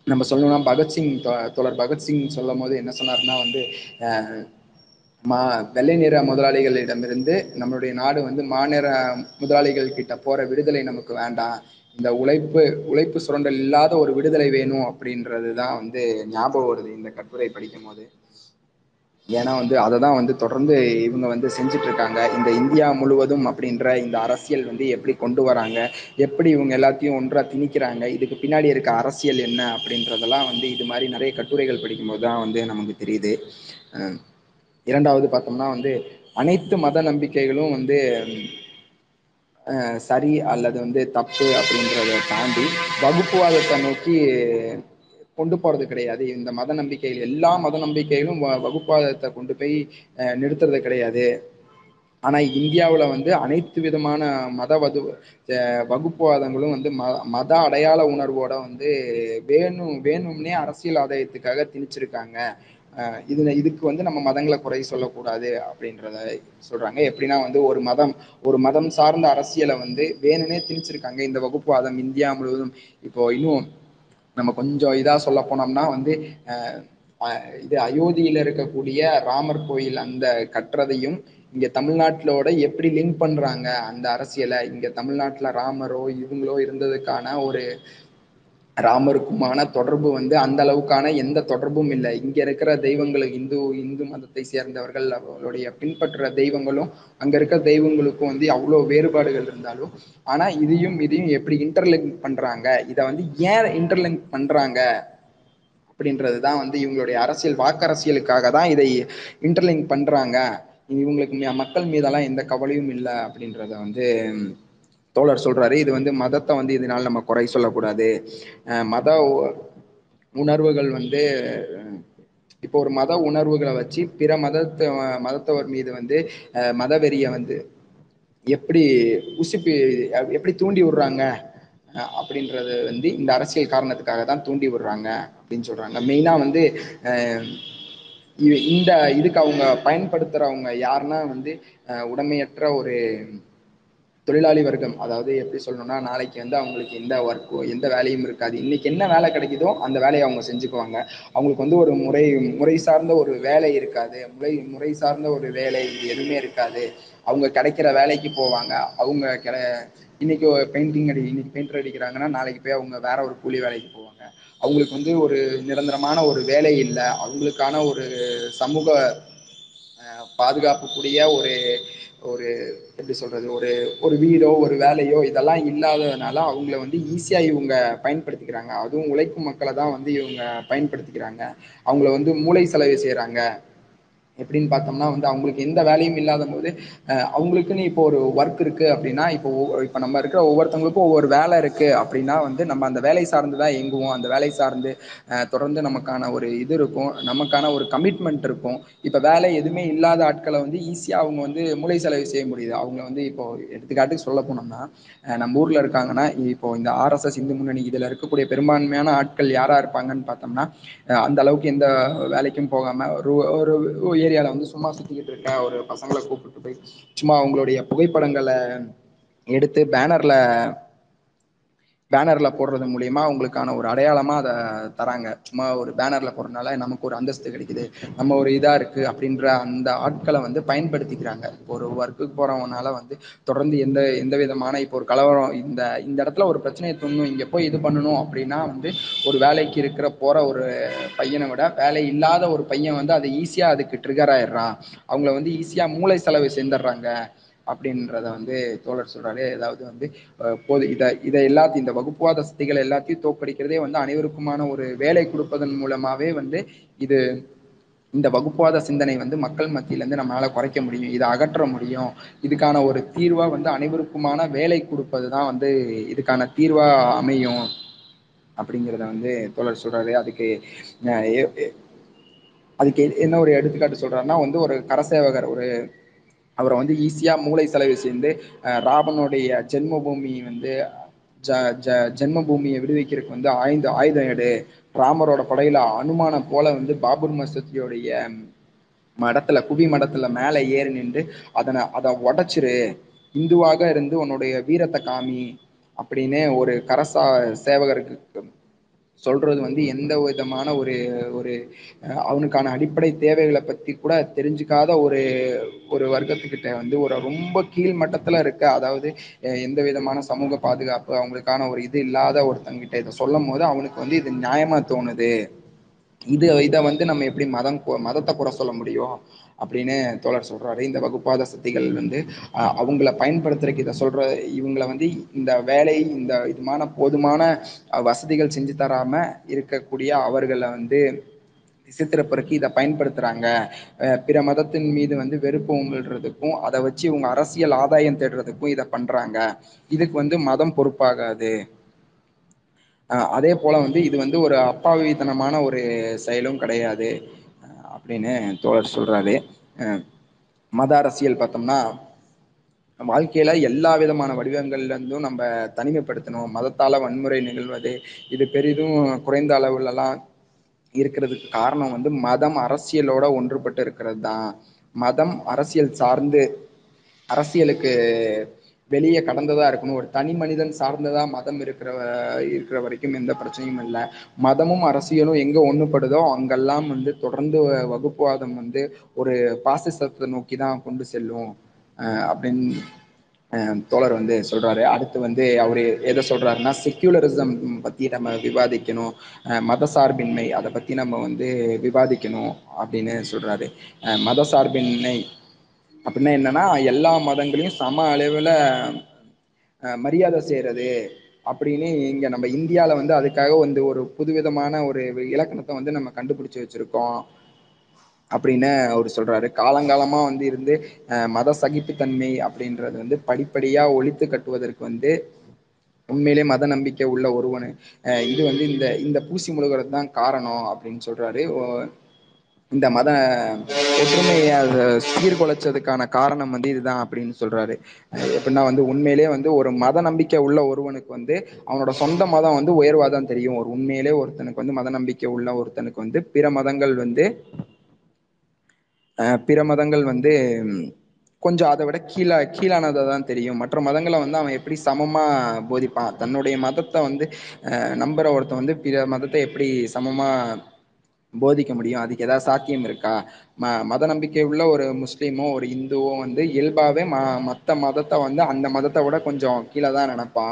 நம்ம சொல்லணும்னா பகத்சிங் தோ- தோழர் பகத்சிங் சொல்லும் போது என்ன சொன்னார்னா வந்து மா வெள்ளை நிற முதலாளிகளிடமிருந்து நம்மளுடைய நாடு வந்து மாநிற முதலாளிகள் கிட்ட போற விடுதலை நமக்கு வேண்டாம். இந்த உழைப்பு உழைப்பு சுரண்டல் இல்லாத ஒரு விடுதலை வேணும் அப்படின்றது தான் வந்து ஞாபகம் வருது இந்த கட்டுரை படிக்கும் போது ஏன்னா வந்து அதை தான் வந்து தொடர்ந்து இவங்க வந்து செஞ்சுட்டு இருக்காங்க இந்த இந்தியா முழுவதும் அப்படின்ற இந்த அரசியல் வந்து எப்படி கொண்டு வராங்க எப்படி இவங்க எல்லாத்தையும் ஒன்றா திணிக்கிறாங்க இதுக்கு பின்னாடி இருக்க அரசியல் என்ன அப்படின்றதெல்லாம் வந்து இது மாதிரி நிறைய கட்டுரைகள் படிக்கும்போது தான் வந்து நமக்கு தெரியுது. இரண்டாவது பார்த்தோம்னா வந்து அனைத்து மத நம்பிக்கைகளும் வந்து சரி அல்லது வந்து தப்பு அப்படின்றத தாண்டி வகுப்புவாதத்தை நோக்கி கொண்டு போறது கிடையாது. இந்த மத நம்பிக்கையில் எல்லா மத நம்பிக்கைகளும் வகுப்பாதத்தை கொண்டு போய் நிறுத்துறது கிடையாது. ஆனா இந்தியாவில் வந்து அனைத்து விதமான மத வது வகுப்புவாதங்களும் வந்து ம மத அடையாள உணர்வோட வந்து வேணும் வேணும்னே அரசியல் ஆதாயத்துக்காக திணிச்சிருக்காங்க. இது இதுக்கு வந்து நம்ம மதங்களை குறை சொல்லக்கூடாது அப்படின்றத சொல்றாங்க. எப்படின்னா வந்து ஒரு மதம் ஒரு மதம் சார்ந்த அரசியலை வந்து வேணும்னே திணிச்சிருக்காங்க இந்த வகுப்புவாதம் இந்தியா முழுவதும். இப்போ இன்னும் நம்ம கொஞ்சம் இதா சொல்ல போனோம்னா வந்து இது அயோத்தியில் இருக்கக்கூடிய ராமர் கோயில் அந்த கட்டுறதையும் இங்க தமிழ்நாட்டிலோட எப்படி லிங்க் பண்றாங்க அந்த அரசியலை இங்க தமிழ்நாட்டுல ராமரோ இவங்களோ இருந்ததுக்கான ஒரு ராமருக்குமான தொடர்பு வந்து அந்த அளவுக்கான எந்த தொடர்பும் இல்லை. இங்க இருக்கிற தெய்வங்கள் இந்து இந்து மதத்தை சேர்ந்தவர்கள் அவர்களுடைய பின்பற்ற தெய்வங்களும் அங்க இருக்கிற தெய்வங்களுக்கும் வந்து அவ்வளோ வேறுபாடுகள் இருந்தாலும் ஆனா இதையும் இதையும் எப்படி இன்டர்லிங்க் பண்றாங்க? இதை வந்து ஏன் இன்டர்லிங்க் பண்றாங்க? அப்படின்றதுதான் வந்து இவங்களுடைய அரசியல் வாக்கரசியலுக்காக தான் இதை இன்டர்லிங்க் பண்றாங்க. இவங்களுக்கு மக்கள் மீதெல்லாம் எந்த கவலையும் இல்லை அப்படின்றத வந்து தோழர் சொல்றாரு இது வந்து மதத்தை வந்து இதனால நம்ம குறை சொல்லக்கூடாது. மத உணர்வுகள் வந்து இப்போ ஒரு மத உணர்வுகளை வச்சு பிற மதத்தை மதத்தவர் மீது வந்து மதவெறியை வந்து எப்படி உசுப்பி எப்படி தூண்டி விடுறாங்க அப்படின்றது வந்து இந்த அரசியல் காரணத்துக்காக தான் தூண்டி விடுறாங்க அப்படின்னு சொல்றாங்க. மெயினா வந்து இந்த இதுக்கு அவங்க பயன்படுத்துறவங்க யாருன்னா வந்து உடமையற்ற ஒரு தொழிலாளி வர்க்கம். அதாவது எப்படி சொல்லணும்னா நாளைக்கு வந்து அவங்களுக்கு எந்த ஒர்க்கோ எந்த வேலையும் இருக்காது. இன்னைக்கு என்ன வேலை கிடைக்குதோ அந்த வேலையை அவங்க செஞ்சுக்குவாங்க. அவங்களுக்கு வந்து ஒரு முறை முறை சார்ந்த ஒரு வேலை இருக்காது. முறை முறை சார்ந்த ஒரு வேலை எதுவுமே இருக்காது. அவங்க கிடைக்கிற வேலைக்கு போவாங்க. அவங்க கிட இன்னைக்கு பெயிண்டிங் அடி இன்னைக்கு பெயிண்டர் அடிக்கிறாங்கன்னா நாளைக்கு போய் அவங்க வேற ஒரு கூலி வேலைக்கு போவாங்க. அவங்களுக்கு வந்து ஒரு நிரந்தரமான ஒரு வேலை இல்லை. அவங்களுக்கான ஒரு சமூக பாதுகாப்புக்குரிய பாதுகாப்பு கூடிய ஒரு ஒரு எப்படி சொல்றது ஒரு ஒரு வீடோ ஒரு வேலையோ இதெல்லாம் இல்லாததுனால அவங்கள வந்து ஈஸியா இவங்க பயன்படுத்திக்கிறாங்க. அதுவும் உழைக்கும் மக்களை தான் வந்து இவங்க பயன்படுத்திக்கிறாங்க. அவங்கள வந்து மூளை செலவு செய்யறாங்க எப்படின்னு பார்த்தோம்னா வந்து அவங்களுக்கு எந்த வேலையும் இல்லாத போது அவங்களுக்குன்னு இப்போ ஒரு ஒர்க் இருக்கு அப்படின்னா இப்போ இப்போ நம்ம இருக்கிற ஒவ்வொருத்தவங்களுக்கும் ஒவ்வொரு வேலை இருக்கு அப்படின்னா வந்து நம்ம அந்த வேலை சார்ந்து தான் இயங்குவோம். அந்த வேலை சார்ந்து தொடர்ந்து நமக்கான ஒரு இது இருக்கும். நமக்கான ஒரு கமிட்மெண்ட் இருக்கும். இப்போ வேலை எதுவுமே இல்லாத ஆட்களை வந்து ஈஸியாக அவங்க வந்து மூளை செலவு செய்ய முடியுது. அவங்க வந்து இப்போ எடுத்துக்காட்டுக்கு சொல்ல போனோம்னா நம்ம ஊர்ல இருக்காங்கன்னா இப்போ இந்த ஆர்எஸ்எஸ் இந்து முன்னணி இதில் இருக்கக்கூடிய பெரும்பான்மையான ஆட்கள் யாரா இருப்பாங்கன்னு பார்த்தோம்னா அந்த அளவுக்கு எந்த வேலைக்கும் போகாம ஒரு ஒரு ஏரியாவில் வந்து சும்மா சுற்றிக்கிட்டு இருக்க ஒரு பசங்களை கூப்பிட்டு போய் சும்மா அவங்களுடைய புகைப்படங்களை எடுத்து பேனரில் பேனர்ல போடுறது மூலியமா அவங்களுக்கான ஒரு அடையாளமா அதை தராங்க. சும்மா ஒரு பேனர்ல போடுறதுனால நமக்கு ஒரு அந்தஸ்து கிடைக்குது. நம்ம ஒரு இதா இருக்கு அப்படின்ற அந்த ஆட்களை வந்து பயன்படுத்திக்கிறாங்க. ஒரு ஒர்க்குக்கு போறவனால வந்து தொடர்ந்து எந்த எந்த விதமான இப்போ ஒரு கலவரம் இந்த இந்த இடத்துல ஒரு பிரச்சனையை தோணும் இங்க போய் இது பண்ணணும் அப்படின்னா வந்து ஒரு வேலைக்கு இருக்கிற போற ஒரு பையனை விட வேலை இல்லாத ஒரு பையன் வந்து அதை ஈஸியா அதுக்கு ட்ரிகர் ஆயிடுறான். அவங்கள வந்து ஈஸியா மூளை செலவு சேர்ந்துடுறாங்க அப்படின்றத வந்து தோழர் சொல்றாரு. அதாவது வந்து போது இதை இதை எல்லாத்தையும் இந்த வகுப்புவாத சக்திகள் எல்லாத்தையும் தோற்கடிக்கிறதே வந்து அனைவருக்குமான ஒரு வேலை கொடுப்பதன் மூலமாவே வந்து இது இந்த வகுப்புவாத சிந்தனை வந்து மக்கள் மத்தியில இருந்து நம்மளால குறைக்க முடியும். இதை அகற்ற முடியும். இதுக்கான ஒரு தீர்வா வந்து அனைவருக்குமான வேலை கொடுப்பதுதான் வந்து இதுக்கான தீர்வா அமையும். அப்படிங்கிறத வந்து தோழர் சொல்றாரு. அதுக்கு அதுக்கு என்ன ஒரு எடுத்துக்காட்டு சொல்றாருன்னா வந்து ஒரு கரசேவகர் ஒரு அவரை வந்து ஈஸியா மூளை செலவு செய்து ராவனுடைய ஜென்மபூமி வந்து ஜ ஜ ஜென்ம பூமியை விடுவிக்கிறதுக்கு வந்து ஆயுத ஆயுதம் எடு. ராமரோட படையில அனுமான போல வந்து பாபுர் மசூதியோடைய மடத்துல குவி மடத்துல மேல ஏறி நின்று அதனை அதை உடைச்சிரு. இந்துவாக இருந்து உன்னுடைய வீரத்தை காமி. அப்படின்னு ஒரு கரசா சேவகருக்கு சொல்றது வந்து எந்த விதமான ஒரு ஒரு அவனுக்கான அடிப்படை தேவைகளை பத்தி கூட தெரிஞ்சுக்காத ஒரு ஒரு வர்க்கத்துக்கிட்ட வந்து ஒரு ரொம்ப கீழ் மட்டத்துல இருக்க அதாவது எந்த விதமான சமூக பாதுகாப்பு அவங்களுக்கான ஒரு இது இல்லாத ஒருத்தங்கிட்ட இதை சொல்லும் போது அவனுக்கு வந்து இது நியாயமா தோணுது. இது இதை வந்து நம்ம எப்படி மதம் மதத்தை குறை சொல்ல முடியும்? அப்படின்னு தோழர் சொல்றாரு. இந்த வகுப்பாத சக்திகள் வந்து அஹ் அவங்கள பயன்படுத்துறதுக்கு இதை சொல்ற இவங்களை வந்து இந்த வேலை இந்த இதுமான போதுமான வசதிகள் செஞ்சு தராம இருக்கக்கூடிய அவர்களை வந்து திசை திருப்பறக்கு இதை பயன்படுத்துறாங்க. பிற மதத்தின் மீது வந்து வெறுப்பு உங்கள்றதுக்கும் அதை வச்சு இவங்க அரசியல் ஆதாயம் தேடுறதுக்கும் இதை பண்றாங்க. இதுக்கு வந்து மதம் பொறுப்பாகாது. அதே போல வந்து இது வந்து ஒரு அப்பாவித்தனமான ஒரு செயலும் கிடையாது. அப்படின்னு தோழர் சொல்றாரு. மத அரசியல் பார்த்தோம்னா வாழ்க்கையில எல்லா விதமான வடிவங்கள்ல இருந்தும் நம்ம தனிமைப்படுத்தணும். மதத்தால வன்முறை நிகழ்வது இது பெரிதும் குறைந்த அளவுலலாம் இருக்கிறதுக்கு காரணம் வந்து மதம் அரசியலோட ஒன்றுபட்டு இருக்கிறது தான் மதம் அரசியல் சார்ந்து அரசியலுக்கு வெளியே கடந்ததா இருக்கணும். ஒரு தனி மனிதன் சார்ந்ததா மதம் இருக்கிற இருக்கிற வரைக்கும் எந்த பிரச்சனையும் இல்ல. மதமும் அரசியலும் எங்க ஒண்ணுப்படுதோ அங்கெல்லாம் வந்து தொடர்ந்து வகுப்புவாதம் வந்து ஒரு பாசிசத்தை நோக்கி தான் கொண்டு செல்லும் அப்படின்னு தோழர் வந்து சொல்றாரு. அடுத்து வந்து அவரு எதை சொல்றாருன்னா செக்யூலரிசம் பத்தி நம்ம விவாதிக்கணும். மத சார்பின்மை அதை பத்தி நம்ம வந்து விவாதிக்கணும் அப்படின்னு சொல்றாரு. மத சார்பின்மை அப்படின்னா என்னன்னா எல்லா மதங்களையும் சம அளவுல மரியாதை செய்யறது அப்படின்னு இங்க நம்ம இந்தியால வந்து அதுக்காக வந்து ஒரு புதுவிதமான ஒரு இலக்கணத்தை வந்து நம்ம கண்டுபிடிச்சு வச்சிருக்கோம் அப்படின்னு அவர் சொல்றாரு. காலங்காலமா வந்து இருந்து மத சகிப்புத்தன்மை அப்படின்றது வந்து படிப்படியா ஒழித்து கட்டுவதற்கு வந்து உண்மையிலே மத நம்பிக்கை உள்ள ஒருவனு. இது வந்து இந்த இந்த பூசி முழுகிறது தான் காரணம் அப்படின்னு சொல்றாரு. இந்த மத ஒற்றுமைய சீர்குலைச்சதுக்கான காரணம் வந்து இதுதான் அப்படின்னு சொல்றாரு. எப்படின்னா வந்து உண்மையிலே வந்து ஒரு மத நம்பிக்கை உள்ள ஒருவனுக்கு வந்து அவனோட சொந்த மதம் வந்து உயர்வாதான் தெரியும். ஒரு உண்மையிலே ஒருத்தனுக்கு வந்து மத நம்பிக்கை உள்ள ஒருத்தனுக்கு வந்து பிற மதங்கள் வந்து பிற மதங்கள் வந்து கொஞ்சம் அதை விட கீழா கீழானதா தான் தெரியும். மற்ற மதங்களை வந்து அவன் எப்படி சமமா போதிப்பான்? தன்னுடைய மதத்தை வந்து அ நம்புற ஒருத்தன் வந்து பிற மதத்தை எப்படி சமமா போதிக்க முடியும். அதுக்கு ஏதாவது சாத்தியம் இருக்கா? ம மத நம்பிக்கை உள்ள ஒரு முஸ்லீமோ ஒரு இந்துவோ வந்து இயல்பாகவே ம மற்ற மதத்தை வந்து அந்த மதத்தை விட கொஞ்சம் கீழே தான் நெனப்பா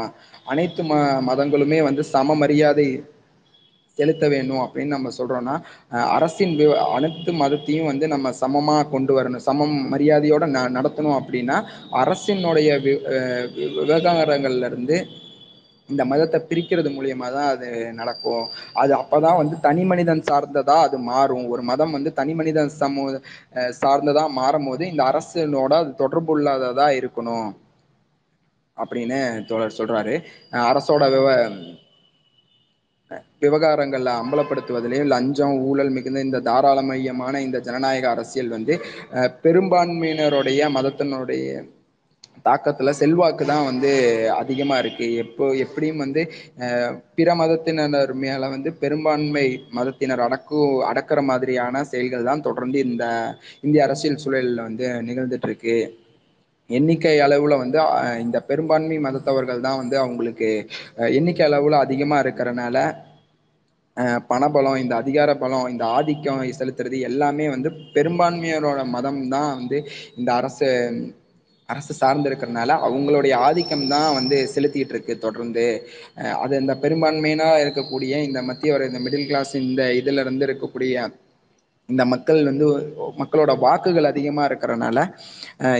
அனைத்து ம மதங்களுமே வந்து சம மரியாதை செலுத்த வேணும் அப்படின்னு நம்ம சொல்றோம்னா அரசின் அரசின் அனைத்து மதத்தையும் வந்து நம்ம சமமா கொண்டு வரணும். சமம் மரியாதையோட ந நடத்தணும் அப்படின்னா அரசினுடைய வி விவகாரங்கள்ல இருந்து இந்த மதத்தை பிரிக்கிறது மூலியமா தான் அது நடக்கும். அது அப்பதான் வந்து தனி மனிதன் சார்ந்ததா அது மாறும். ஒரு மதம் வந்து தனி மனிதன் சமூ சார்ந்ததா மாறும் போது இந்த அரசினோட அது தொடர்புல்லாததா இருக்கணும் அப்படின்னு தோழர் சொல்றாரு. அரசோட விவ விவகாரங்கள்ல அம்பலப்படுத்துவதிலயு லஞ்சம் ஊழல் மிகுந்த இந்த தாராள மையமான இந்த ஜனநாயக அரசியல் வந்து பெரும்பான்மையினருடைய மதத்தினுடைய தாக்கத்துல செல்வாக்கு தான் வந்து அதிகமா இருக்கு. எப்போ எப்படியும் வந்து பிற மதத்தினர் மேல வந்து பெரும்பான்மை மதத்தினர் அடக்கு அடக்கிற மாதிரியான செயல்கள் தான் தொடர்ந்து இந்த இந்திய அரசியல் சூழலில் வந்து நிகழ்ந்துட்டு இருக்கு. எண்ணிக்கை அளவுல வந்து இந்த பெரும்பான்மை மதத்தவர்கள் தான் வந்து அவங்களுக்கு எண்ணிக்கை அளவுல அதிகமா இருக்கிறனால பணபலம் இந்த அதிகார பலம் இந்த ஆதிக்கம் செலுத்துறது எல்லாமே வந்து பெரும்பான்மையரோட மதம் தான் வந்து இந்த அரசு அரசு சார்ந்து இருக்கிறனால அவங்களுடைய ஆதிக்கம் தான் வந்து செலுத்திட்டு இருக்கு தொடர்ந்து. அது இந்த பெரும்பான்மையினா இருக்கக்கூடிய இந்த மத்திய ஒரு இந்த மிடில் கிளாஸ் இந்த இதுல இருந்து இருக்கக்கூடிய இந்த மக்கள் வந்து மக்களோட வாக்குகள் அதிகமா இருக்கிறனால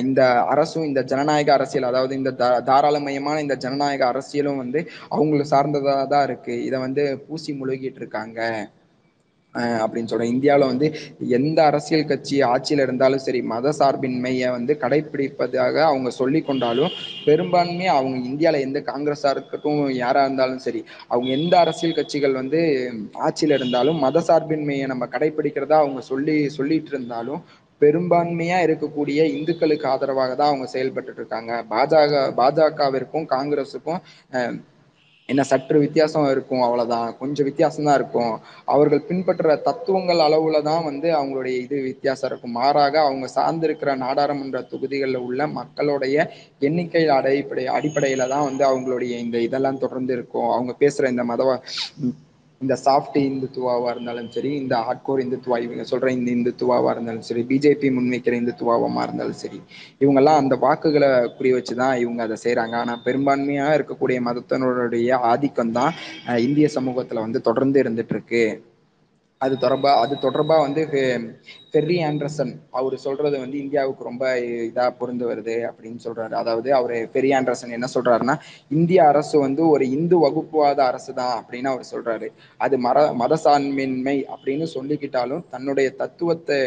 இந்த அரசும் இந்த ஜனநாயக அரசியல் அதாவது இந்த தாராளமயமான இந்த ஜனநாயக அரசியலும் வந்து அவங்கள தான் இருக்கு. இதை வந்து பூசி முழுகிட்டு இருக்காங்க. அப்படின்னு சொல்கிறேன் இந்தியாவில் வந்து எந்த அரசியல் கட்சி ஆட்சியில் இருந்தாலும் சரி மத சார்பின்மையை வந்து கடைபிடிப்பதாக அவங்க சொல்லி கொண்டாலும் பெரும்பான்மை அவங்க இந்தியாவில் எந்த காங்கிரஸாக இருக்கட்டும் யாராக இருந்தாலும் சரி அவங்க எந்த அரசியல் கட்சிகள் வந்து ஆட்சியில் இருந்தாலும் மத சார்பின்மையை நம்ம கடைபிடிக்கிறதா அவங்க சொல்லி சொல்லிட்டு இருந்தாலும் பெரும்பான்மையா இருக்கக்கூடிய இந்துக்களுக்கு ஆதரவாக தான் அவங்க செயல்பட்டுட்டு இருக்காங்க. பாஜக பாஜகவிற்கும் காங்கிரஸுக்கும் என்ன சற்று வித்தியாசம் இருக்கும் அவ்வளவுதான். கொஞ்சம் வித்தியாசம்தான் இருக்கும். அவர்கள் பின்பற்ற தத்துவங்கள் அளவுலதா வந்து அவங்களுடைய இது வித்தியாசம் இருக்கும். மாறாக அவங்க சார்ந்திருக்கிற நாடாளுமன்ற தொகுதிகளில் உள்ள மக்களுடைய எண்ணிக்கை அடிப்படை அடிப்படையில தான் வந்து அவங்களுடைய இந்த இதெல்லாம் தொடர்ந்து இருக்கும். அவங்க பேசுற இந்த மதவா இந்த சாஃப்ட் இந்துத்துவாவா இருந்தாலும் சரி இந்த ஹார்ட்கோர் இந்துத்துவா இவங்க சொல்ற இந்த இந்துத்துவாவா இருந்தாலும் சரி பிஜேபி முன்வைக்கிற இந்துத்துவாவமா இருந்தாலும் சரி இவங்கெல்லாம் அந்த வாக்குகளை குறி வச்சுதா இவங்க அதை செய்யறாங்க ஆனா பெரும்பான்மையா இருக்கக்கூடிய மதத்தினருடைய ஆதிக்கம் தான் இந்திய சமூகத்துல வந்து தொடர்ந்து இருந்துட்டு இருக்கு. அது தொடர்பா அது தொடர்பா வந்து பெர்ரி ஆண்டர்சன் அவர் சொல்றது வந்து இந்தியாவுக்கு ரொம்ப இதா பொருந்து வருது அப்படின்னு சொல்றாரு. அதாவது அவரு ஆண்டர்சன் என்ன சொல்றாருன்னா இந்திய அரசு வந்து ஒரு இந்து வகுப்புவாத அரசு தான் அப்படின்னு அவர் சொல்றாரு. அது மர மதசான்மின்மை அப்படின்னு சொல்லிக்கிட்டாலும் தன்னுடைய தத்துவத்தை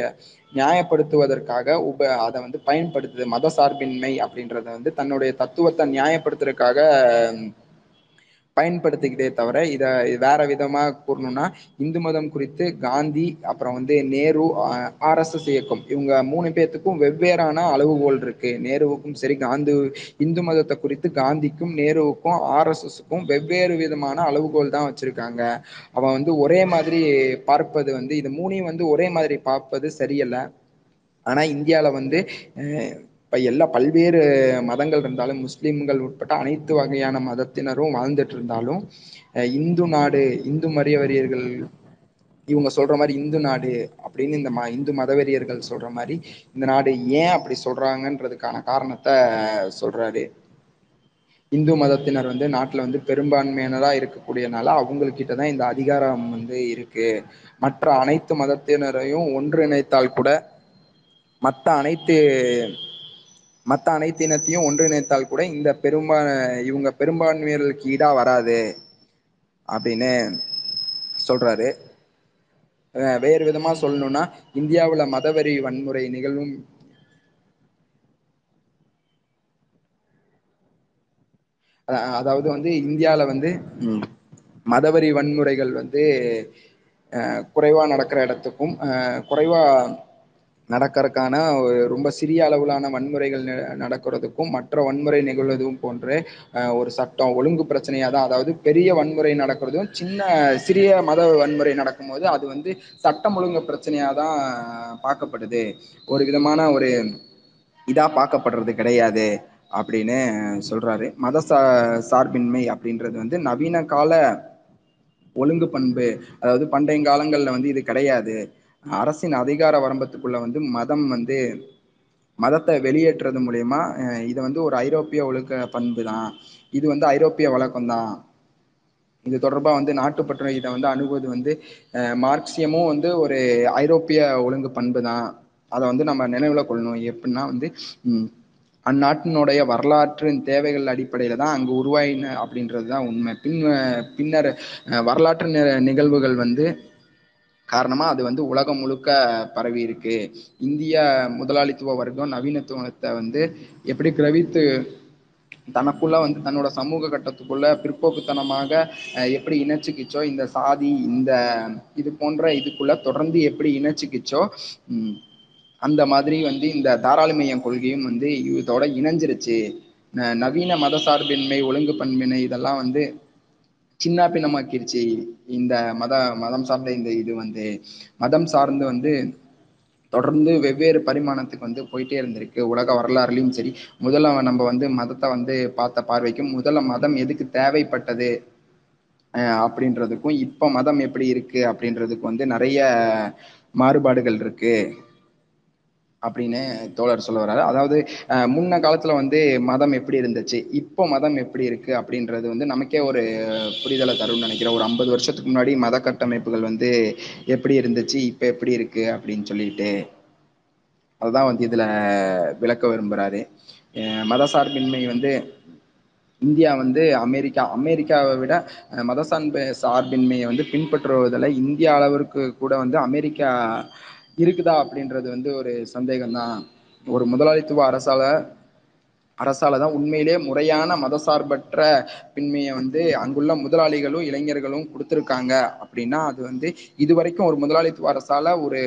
நியாயப்படுத்துவதற்காக உப அதை வந்து பயன்படுத்துது மத சார்பின்மை அப்படின்றத வந்து தன்னுடைய தத்துவத்தை நியாயப்படுத்துறதுக்காக பயன்படுத்திக்கிட்டே தவிர இதை வேற விதமா கூறணும்னா இந்து மதம் குறித்து காந்தி அப்புறம் வந்து நேரு ஆர்எஸ்எஸ் இயக்கம் இவங்க மூணு பேர்த்துக்கும் வெவ்வேறான அளவுகோல் இருக்கு. நேருவுக்கும் சரி காந்தி இந்து மதத்தை குறித்து காந்திக்கும் நேருவுக்கும் ஆர்எஸ்எஸ்க்கும் வெவ்வேறு விதமான அளவுகோல் தான் வச்சிருக்காங்க. அவன் வந்து ஒரே மாதிரி பார்ப்பது வந்து இது மூணையும் வந்து ஒரே மாதிரி பார்ப்பது சரியல்ல. ஆனா இந்தியாவில் வந்து இப்போ எல்லா பல்வேறு மதங்கள் இருந்தாலும் முஸ்லீம்கள் உட்பட்ட அனைத்து வகையான மதத்தினரும் வாழ்ந்துட்டு இருந்தாலும் இந்து நாடு இந்து மரியவரியர்கள் இவங்க சொல்ற மாதிரி இந்து நாடு அப்படின்னு இந்த ம இந்து மதவெறியர்கள் சொல்ற மாதிரி இந்த நாடு ஏன் அப்படி சொல்றாங்கன்றதுக்கான காரணத்தை சொல்றாரு. இந்து மதத்தினர் வந்து நாட்டில் வந்து பெரும்பான்மையினரா இருக்கக்கூடியனால அவங்ககிட்டதான் இந்த அதிகாரம் வந்து இருக்கு. மற்ற அனைத்து மதத்தினரையும் ஒன்றிணைத்தால் கூட மற்ற அனைத்து மத்த அனைத்து இனத்தையும் ஒன்றிணைத்தால் கூட இந்த பெரும்பா இவங்க பெரும்பான்மையர்களுக்கு ஈடா வராது அப்படின்னு சொல்றாரு. வேறு விதமா சொல்லணும்னா இந்தியாவுல மதவெறி வன்முறை நிகழும் அதாவது வந்து இந்தியால வந்து மதவெறி வன்முறைகள் வந்து குறைவா நடக்கிற இடத்துக்கும் குறைவா நடக்கறக்கான ரொம்ப சிறிய அளவிலான வன்முறைகள் நடக்கிறதுக்கும் மற்ற வன்முறை நிகழ்வதும் போன்ற ஒரு சட்டம் ஒழுங்கு பிரச்சனையாக தான் அதாவது பெரிய வன்முறை நடக்கிறதும் சின்ன சிறிய மத வன்முறை நடக்கும்போது அது வந்து சட்டம் ஒழுங்கு பிரச்சனையாக தான் பார்க்கப்படுது. ஒரு விதமான ஒரு இதாக பார்க்கப்படுறது கிடையாது அப்படின்னு சொல்றாரு. மத சா சார்பின்மை அப்படின்றது வந்து நவீன கால ஒழுங்கு பண்பு அதாவது பண்டைய காலங்களில் வந்து இது கிடையாது. அரசின் அதிகார வரம்பத்துக்குள்ள வந்து மதம் வந்து மதத்தை வெளியேற்றது மூலயமா இது வந்து ஒரு ஐரோப்பிய ஒழுக்க பண்பு தான் இது வந்து ஐரோப்பிய வழக்கம் தான் இது தொடர்பாக வந்து நாட்டுப்பற்று இதை வந்து அணுகுவது வந்து மார்க்சியமும் வந்து ஒரு ஐரோப்பிய ஒழுங்கு பண்பு தான் அதை வந்து நம்ம நினைவில் கொள்ளணும். எப்படின்னா வந்து அந்நாட்டினுடைய வரலாற்றின் தேவைகள் அடிப்படையில் தான் அங்கு உருவாயின அப்படின்றது தான் உண்மை. பின் பின்னர் வரலாற்று நிகழ்வுகள் வந்து காரணமா அது வந்து உலகம் முழுக்க பரவி இருக்கு. இந்திய முதலாளித்துவ வர்க்கம் நவீனத்துவத்தை வந்து எப்படி கிரவித்து தனக்குள்ள வந்து தன்னோட சமூக கட்டத்துக்குள்ள பிற்போக்குத்தனமாக எப்படி இணைச்சுக்கிச்சோ இந்த சாதி இந்த இது போன்ற இதுக்குள்ள தொடர்ந்து எப்படி இணைச்சுக்கிச்சோ அந்த மாதிரி வந்து இந்த தாராளமயம் கொள்கையும் வந்து இதோட இணைஞ்சிருச்சு. நவீன மத சார்பின்மை ஒழுங்கு பண்பினை இதெல்லாம் வந்து சின்ன பின்னமாக்கிருச்சு இந்த மத மதம் சார்ந்த இந்த இது வந்து மதம் சார்ந்து வந்து தொடர்ந்து வெவ்வேறு பரிமாணத்துக்கு வந்து போயிட்டே இருந்திருக்கு. உலக வரலாறுலையும் சரி முதல்ல நம்ம வந்து மதத்தை வந்து பார்த்த பார்வைக்கும் முதல்ல மதம் எதுக்கு தேவைப்பட்டது அப்படின்றதுக்கும் இப்போ மதம் எப்படி இருக்கு அப்படின்றதுக்கு வந்து நிறைய மாறுபாடுகள் இருக்கு. அப்படின்னு தோழர் சொல்ல வர்றாரு. அதாவது அஹ் முன்ன காலத்துல வந்து மதம் எப்படி இருந்துச்சு இப்போ மதம் எப்படி இருக்கு அப்படின்றது வந்து நமக்கே ஒரு புரிதலை தரும்னு நினைக்கிறேன். ஒரு ஐம்பது வருஷத்துக்கு முன்னாடி மத கட்டமைப்புகள் வந்து எப்படி இருந்துச்சு இப்ப எப்படி இருக்கு அப்படின்னு சொல்லிட்டு. அதுதான் வந்து இதுல விளக்க விரும்புறாரு. மத சார்பின்மை வந்து இந்தியா வந்து அமெரிக்கா அமெரிக்காவை விட மத சார்பு சார்பின்மையை வந்து பின்பற்றுவதில் இந்தியா அளவிற்கு கூட வந்து அமெரிக்கா இருக்குதா அப்படின்றது வந்து ஒரு சந்தேகம் தான் ஒரு முதலாளித்துவ அரசால அரசால தான் உண்மையிலே முறையான மதசார்பற்ற பின்மையை வந்து அங்குள்ள முதலாளிகளும் இளைஞர்களும் கொடுத்துருக்காங்க அப்படின்னா அது வந்து இதுவரைக்கும் ஒரு முதலாளித்துவ அரசால ஒரு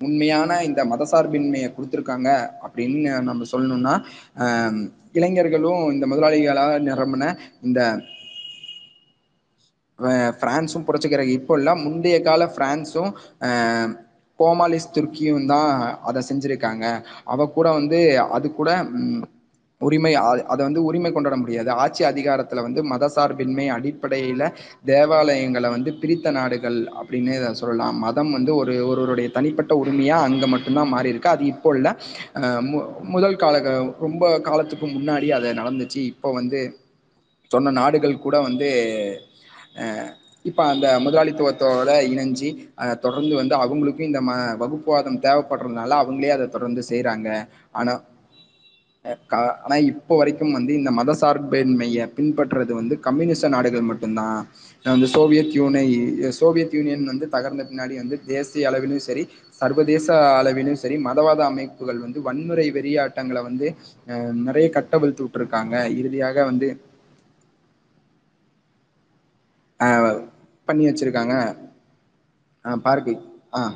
உண்மையான இந்த மதசார்பின்மையை கொடுத்துருக்காங்க அப்படின்னு நம்ம சொல்லணும்னா இளைஞர்களும் இந்த முதலாளிகளால் நிரம்பின இந்த பிரான்ஸும் புரட்சிக்கிற இப்போ இல்லை முந்தைய கால பிரான்ஸும் கோமாலிஸ் துர்க்கியும் தான் அதை செஞ்சிருக்காங்க. அவ கூட வந்து அது கூட உரிமை அதை வந்து உரிமை கொண்டாட முடியாது. ஆட்சி அதிகாரத்துல வந்து மதசார்பின்மை அடிப்படையில தேவாலயங்களை வந்து பிரித்த நாடுகள் அப்படின்னு சொல்லலாம். மதம் வந்து ஒரு ஒருவருடைய தனிப்பட்ட உரிமையா அங்க மட்டும்தான் மாறி இருக்கு அது இப்போ இல்ல. முதல் கால ரொம்ப காலத்துக்கு முன்னாடி அதை நடந்துச்சு. இப்போ வந்து சொன்ன நாடுகள் கூட வந்து இப்ப அந்த முதலாளித்துவத்தோட இணைஞ்சு அதை தொடர்ந்து வந்து அவங்களுக்கும் இந்த ம வகுப்புவாதம் தேவைப்படுறதுனால அவங்களே அதை தொடர்ந்து செய்யறாங்க ஆனா ஆனா இப்போ வரைக்கும் வந்து இந்த மத சார்பின்மையை பின்பற்றுறது வந்து கம்யூனிஸ்ட நாடுகள் மட்டும்தான். வந்து சோவியத் யூனை சோவியத் யூனியன் வந்து தகர்ந்த பின்னாடி வந்து தேசிய அளவிலும் சரி சர்வதேச அளவிலும் சரி மதவாத அமைப்புகள் வந்து வன்முறை வெறியாட்டங்களை வந்து நிறைய கட்டவிழ்த்து விட்டுருக்காங்க. இறுதியாக வந்து பண்ணி வச்சிருக்காங்க. பார்க்கு ஆ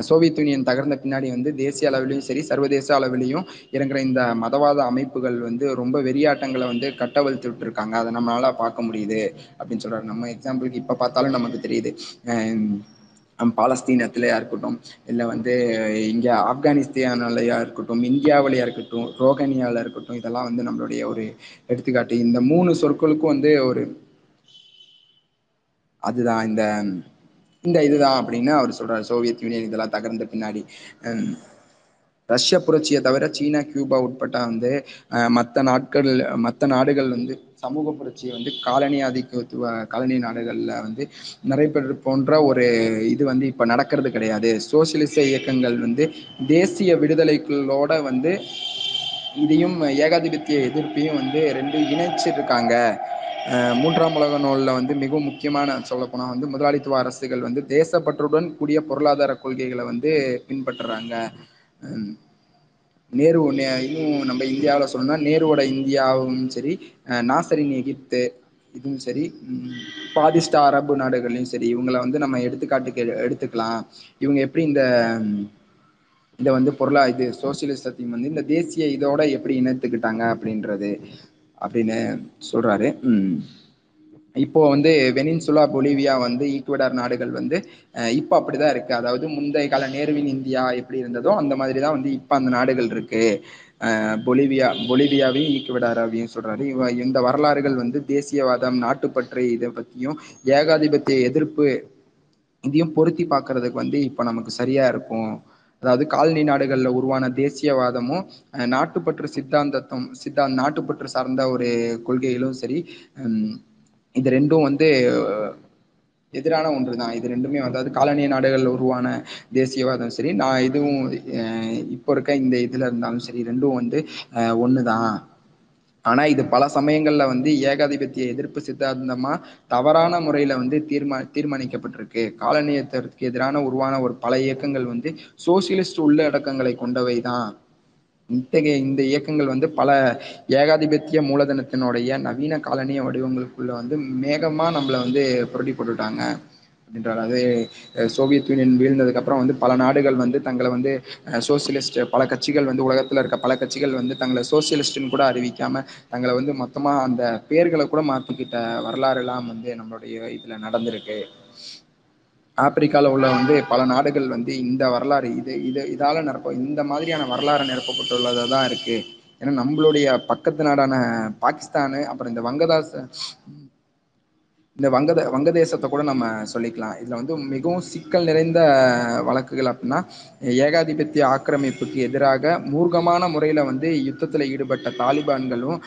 சோவியத் யூனியன் தகர்ந்த பின்னாடி வந்து தேசிய அளவிலையும் சரி சர்வதேச அளவிலையும் இறங்குற இந்த மதவாத அமைப்புகள் வந்து ரொம்ப வெறியாட்டங்களை வந்து கட்டவிழ்த்து விட்டுருக்காங்க. அதை நம்மளால பார்க்க முடியுது அப்படின்னு சொல்றாரு. நம்ம எக்ஸாம்பிளுக்கு இப்ப பார்த்தாலும் நமக்கு தெரியுது. அஹ் இருக்கட்டும் இல்லை வந்து இங்க ஆப்கானிஸ்தான்லயா இருக்கட்டும் இந்தியாவிலயா இருக்கட்டும் ரோகனியால இருக்கட்டும் இதெல்லாம் வந்து நம்மளுடைய ஒரு எடுத்துக்காட்டு. இந்த மூணு சொற்களுக்கும் வந்து ஒரு அதுதான் இந்த இந்த இதுதான் அப்படின்னு அவர் சொல்றாரு. சோவியத் யூனியன் இதெல்லாம் தகர்ந்த பின்னாடி. ரஷ்ய புரட்சியை தவிர சீனா கியூபா உட்பட்ட வந்து மற்ற நாட்கள் மற்ற நாடுகள் வந்து சமூக புரட்சியை வந்து காலனி ஆதிக்கத்துவ காலனி நாடுகளில் வந்து நடைபெற போன்ற ஒரு இது வந்து இப்போ நடக்கிறது கிடையாது. சோசியலிச இயக்கங்கள் வந்து தேசிய விடுதலைகளோட வந்து இதையும் ஏகாதிபத்திய எதிர்ப்பையும் வந்து ரெண்டு இணைச்சிருக்காங்க. மூன்றாம் உலக நூலில் வந்து மிகவும் முக்கியமான சொல்லப்போனால் வந்து முதலாளித்துவ அரசுகள் வந்து தேசப்பற்றுடன் கூடிய பொருளாதார கொள்கைகளை வந்து பின்பற்றுறாங்க. நேரு இன்னும் நம்ம இந்தியாவில் சொல்லணும்னா நேருவோட இந்தியாவும் சரி நாசரின் எகிப்து இதுவும் சரி பாதிஸ்டா அரபு நாடுகள்லையும் சரி இவங்களை வந்து நம்ம எடுத்துக்காட்டுக்கு எடுத்துக்கலாம். இவங்க எப்படி இந்த இதை வந்து பொருளா இது சோசியலிசத்தையும் வந்து இந்த தேசிய இதோட எப்படி இணைத்துக்கிட்டாங்க அப்படின்றது. அப்படின்னு சொல்றாரு. இப்போ வந்து வெனின்சுலா பொலிவியா வந்து ஈக்குவடார் நாடுகள் வந்து இப்போ அப்படிதான் இருக்கு. அதாவது முந்தைய கால நேருவின் இந்தியா எப்படி இருந்ததோ அந்த மாதிரி தான் வந்து இப்போ அந்த நாடுகள் இருக்கு. பொலிவியா பொலிவியாவையும் ஈக்குவடாராவையும் சொல்றாரு. இவ இந்த வரலாறுகள் வந்து தேசியவாதம் நாட்டுப்பற்று இதை பத்தியும் ஏகாதிபத்திய எதிர்ப்பு இதையும் பொருத்தி பார்க்கறதுக்கு வந்து இப்போ நமக்கு சரியா இருக்கும். அதாவது காலனி நாடுகளில் உருவான தேசியவாதமும் நாட்டுப்பற்று சித்தாந்தத்தும் சித்தா நாட்டுப்பற்று சார்ந்த ஒரு கொள்கைகளும் சரி இது ரெண்டும் வந்து எதிரான ஒன்று தான் இது ரெண்டுமே அதாவது காலனிய நாடுகளில் உருவான தேசியவாதம் சரி நான் இதுவும் இப்போ இருக்க இந்த இதுல இருந்தாலும் சரி ரெண்டும் வந்து ஒன்று தான் ஆனா இது பல சமயங்கள்ல வந்து ஏகாதிபத்திய எதிர்ப்பு சித்தாந்தமா தவறான முறையில வந்து தீர்மா தீர்மானிக்கப்பட்டிருக்கு. காலனியத்திற்கு எதிரான உருவான ஒரு பல இயக்கங்கள் வந்து சோசியலிஸ்ட் உள்ளடக்கங்களை கொண்டவைதான். இத்தகைய இந்த இயக்கங்கள் வந்து பல ஏகாதிபத்திய மூலதனத்தினுடைய நவீன காலனிய வடிவங்களுக்குள்ள வந்து மேகமா நம்மள வந்து புரட்டி போட்டுட்டாங்க. அப்படின்றார் அது சோவியத் யூனியன் வீழ்ந்ததுக்கு அப்புறம் வந்து பல நாடுகள் வந்து தங்களை வந்து சோசியலிஸ்ட் பல கட்சிகள் வந்து உலகத்துல இருக்க பல கட்சிகள் வந்து தங்களை சோசியலிஸ்ட்னு கூட அறிவிக்காம தங்களை வந்து மொத்தமா அந்த பெயர்களை கூட மாத்திக்கிட்ட வரலாறு எல்லாம் வந்து நம்மளுடைய இதுல நடந்திருக்கு. ஆப்பிரிக்கால உள்ள வந்து பல நாடுகள் வந்து இந்த வரலாறு இது இது இதால நிரப்ப இந்த மாதிரியான வரலாறு நிரப்பப்பட்டுள்ளதாதான் இருக்கு. ஏன்னா நம்மளுடைய பக்கத்து நாடான பாகிஸ்தானு அப்புறம் இந்த வங்கதாச இந்த வங்கத வங்கதேசத்தை கூட நம்ம சொல்லிக்கலாம். இதுல வந்து மிகவும் சிக்கல் நிறைந்த வழக்குகள் அப்படின்னா ஏகாதிபத்திய ஆக்கிரமிப்புக்கு எதிராக மூர்க்கமான முறையில வந்து யுத்தத்துல ஈடுபட்ட தாலிபான்களும்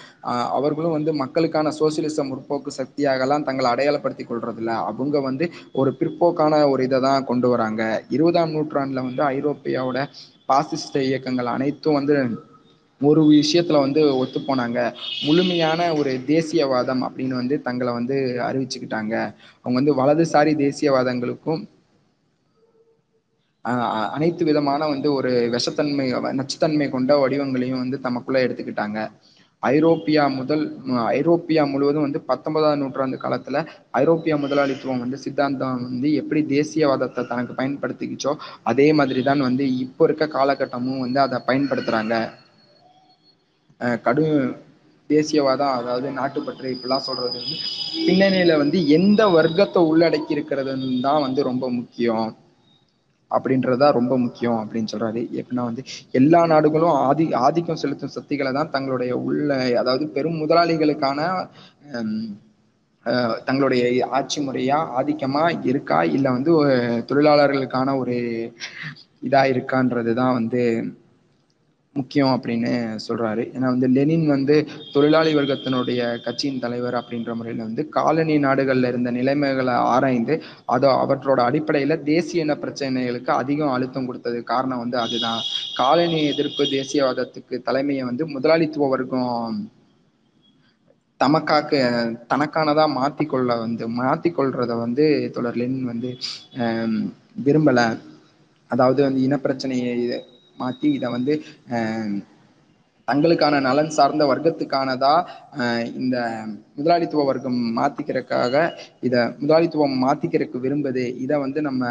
அவர்களும் வந்து மக்களுக்கான சோசியலிச முற்போக்கு சக்தியாகலாம் தங்களை அடையாளப்படுத்தி கொள்றதில்ல. அவங்க வந்து ஒரு பிற்போக்கான ஒரு இதை தான் கொண்டு வராங்க. இருபதாம் நூற்றாண்டுல வந்து ஐரோப்பியாவோட பாசிஸ்ட இயக்கங்கள் அனைத்தும் வந்து ஒரு விஷயத்துல வந்து ஒத்து போனாங்க முழுமையான ஒரு தேசியவாதம் அப்படின்னு வந்து தங்களை வந்து அறிவிச்சுக்கிட்டாங்க. அவங்க வந்து வலதுசாரி தேசியவாதங்களுக்கும் அனைத்து விதமான வந்து ஒரு விஷத்தன்மை நச்சுத்தன்மை கொண்ட வடிவங்களையும் வந்து தமக்குள்ள எடுத்துக்கிட்டாங்க. ஐரோப்பியா முதல் ஐரோப்பியா முழுவதும் வந்து பத்தொன்பதாம் நூற்றாண்டு காலத்துல ஐரோப்பிய முதலாளித்துவம் வந்து சித்தாந்தம் வந்து எப்படி தேசியவாதத்தை தனக்கு பயன்படுத்திக்கிச்சோ அதே மாதிரிதான் வந்து இப்போ இருக்க காலகட்டமும் வந்து அதை பயன்படுத்துறாங்க. கடும் தேசியவாதம் அதாவது நாட்டுப்பற்று இப்படிலாம் சொல்றது வந்து பின்னணியில வந்து எந்த வர்க்கத்தை உள்ளடக்கி இருக்கிறது தான் வந்து ரொம்ப முக்கியம். அப்படின்றதா ரொம்ப முக்கியம் அப்படின்னு சொல்றாரு. எப்படின்னா வந்து எல்லா நாடுகளும் ஆதி ஆதிக்கம் செலுத்தும் சக்திகளை தான் தங்களுடைய உள்ள அதாவது பெரும் முதலாளிகளுக்கான தங்களுடைய ஆட்சி முறையா ஆதிக்கமா இருக்கா? இல்ல வந்து தொழிலாளர்களுக்கான ஒரு இதா இருக்கான்றதுதான் வந்து முக்கியம் அப்படின்னு சொல்றாரு. ஏன்னா வந்து லெனின் வந்து தொழிலாளி வர்க்கத்தினுடைய கட்சியின் தலைவர் அப்படின்ற முறையில வந்து காலனி நாடுகள்ல இருந்த நிலைமைகளை ஆராய்ந்து அதோ அவற்றோட அடிப்படையில தேசிய இன பிரச்சனைகளுக்கு அதிகம் அழுத்தம் கொடுத்தது காரணம் வந்து அதுதான். காலனி எதிர்ப்பு தேசியவாதத்துக்கு தலைமையை வந்து முதலாளித்துவ வர்க்கம் தமக்காக்கு தனக்கானதா மாத்திக்கொள்ள வந்து மாத்திக்கொள்றத வந்து தொடர் லெனின் வந்து அஹ் விரும்பல. அதாவது வந்து இனப்பிரச்சனையை மாத்தி இதை வந்து அஹ் தங்களுக்கான நலன் சார்ந்த வர்க்கத்துக்கானதா அஹ் இந்த முதலாளித்துவ வர்க்கம் மாத்திக்கிறதுக்காக இத முதலாளித்துவம் மாத்திக்கிறதுக்கு விரும்புது. இதை வந்து நம்ம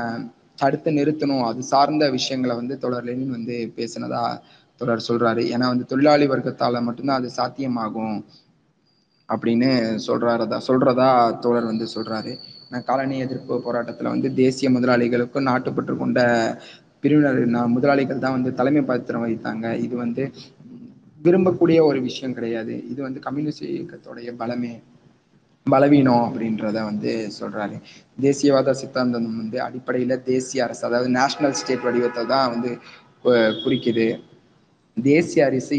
தடுத்து நிறுத்தணும். அது சார்ந்த விஷயங்களை வந்து தொடர் லெனின் வந்து பேசினதா தொடர் சொல்றாரு. ஏன்னா வந்து தொழிலாளி வர்க்கத்தால மட்டும்தான் அது சாத்தியமாகும் அப்படின்னு சொல்றாரதா சொல்றதா தோழர் வந்து சொல்றாரு. காலனி எதிர்ப்பு போராட்டத்துல வந்து தேசிய முதலாளிகளுக்கும் நாட்டுப்பற்று கொண்ட பிரிவினர் முதலாளிகள் தான் வந்து தலைமை பாத்திரம் வகித்தாங்க. இது வந்து விரும்பக்கூடிய ஒரு விஷயம் கிடையாது. இது வந்து கம்யூனிஸ்ட் இயக்கத்துடைய பலமே பலவீனம் அப்படின்றத வந்து சொல்றாரு. தேசியவாத சித்தாந்தம் வந்து அடிப்படையில தேசிய அரசு அதாவது நேஷனல் ஸ்டேட் வடிவத்தை தான் வந்து குறிக்குது. தேசிய அரசு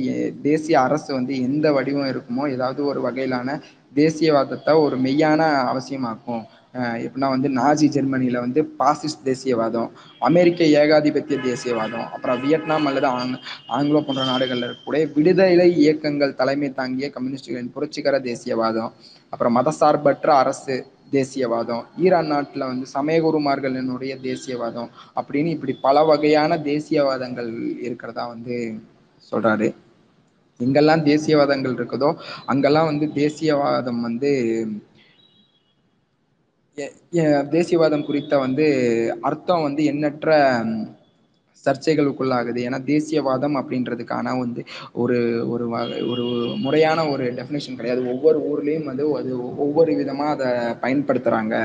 தேசிய அரசு வந்து எந்த வடிவம் இருக்குமோ ஏதாவது ஒரு வகையிலான தேசியவாதத்தை ஒரு மெய்யான அவசியமாக்கும். எப்படின்னா வந்து நாஜி ஜெர்மனியில் வந்து பாசிஸ்ட் தேசியவாதம் அமெரிக்க ஏகாதிபத்திய தேசியவாதம் அப்புறம் வியட்நாம் அல்லது ஆங் ஆங்கிலோ போன்ற நாடுகளில் இருக்கக்கூடிய விடுதலை இயக்கங்கள் தலைமை தாங்கிய கம்யூனிஸ்டுகளின் புரட்சிகர தேசியவாதம் அப்புறம் மதசார்பற்ற அரசு தேசியவாதம் ஈரான் நாட்டில் வந்து சமயகுருமார்களினுடைய தேசியவாதம் அப்படின்னு இப்படி பல வகையான தேசியவாதங்கள் இருக்கிறதா வந்து சொல்கிறாரு எங்கெல்லாம் தேசியவாதங்கள் இருக்குதோ அங்கெல்லாம் வந்து தேசியவாதம் வந்து தேசியவாதம் குறித்த வந்து அர்த்தம் வந்து எண்ணற்ற சர்ச்சைகளுக்குள்ளாகுது. ஏன்னா தேசியவாதம் அப்படின்றதுக்கான வந்து ஒரு ஒரு வகை ஒரு முறையான ஒரு டெஃபினேஷன் கிடையாது. ஒவ்வொரு ஊர்லேயும் வந்து அது ஒவ்வொரு விதமாக அதை பயன்படுத்துகிறாங்க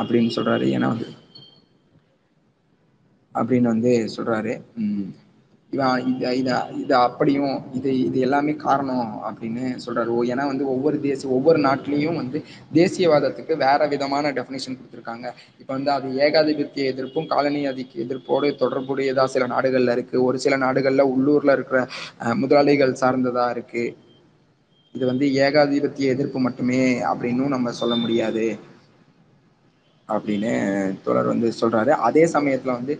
அப்படின்னு சொல்கிறாரு ஏன்னா வந்து அப்படின்னு வந்து சொல்கிறாரு இவன் இதை இதை இதை அப்படியும் இது இது எல்லாமே காரணம் அப்படின்னு சொல்றாரு. ஏன்னா வந்து ஒவ்வொரு தேசிய ஒவ்வொரு நாட்டிலையும் வந்து தேசியவாதத்துக்கு வேற விதமான டெஃபினேஷன் கொடுத்துருக்காங்க. இப்போ வந்து அது ஏகாதிபத்திய எதிர்ப்பும் காலனி அதிக எதிர்ப்போடு தொடர்புடையதாக சில நாடுகளில் இருக்குது ஒரு சில நாடுகளில் உள்ளூரில் இருக்கிற முதலாளிகள் சார்ந்ததாக இருக்குது இது வந்து ஏகாதிபத்திய எதிர்ப்பு மட்டுமே அப்படின்னும் நம்ம சொல்ல முடியாது அப்படின்னு தோழர் வந்து சொல்றாரு. அதே சமயத்துல வந்து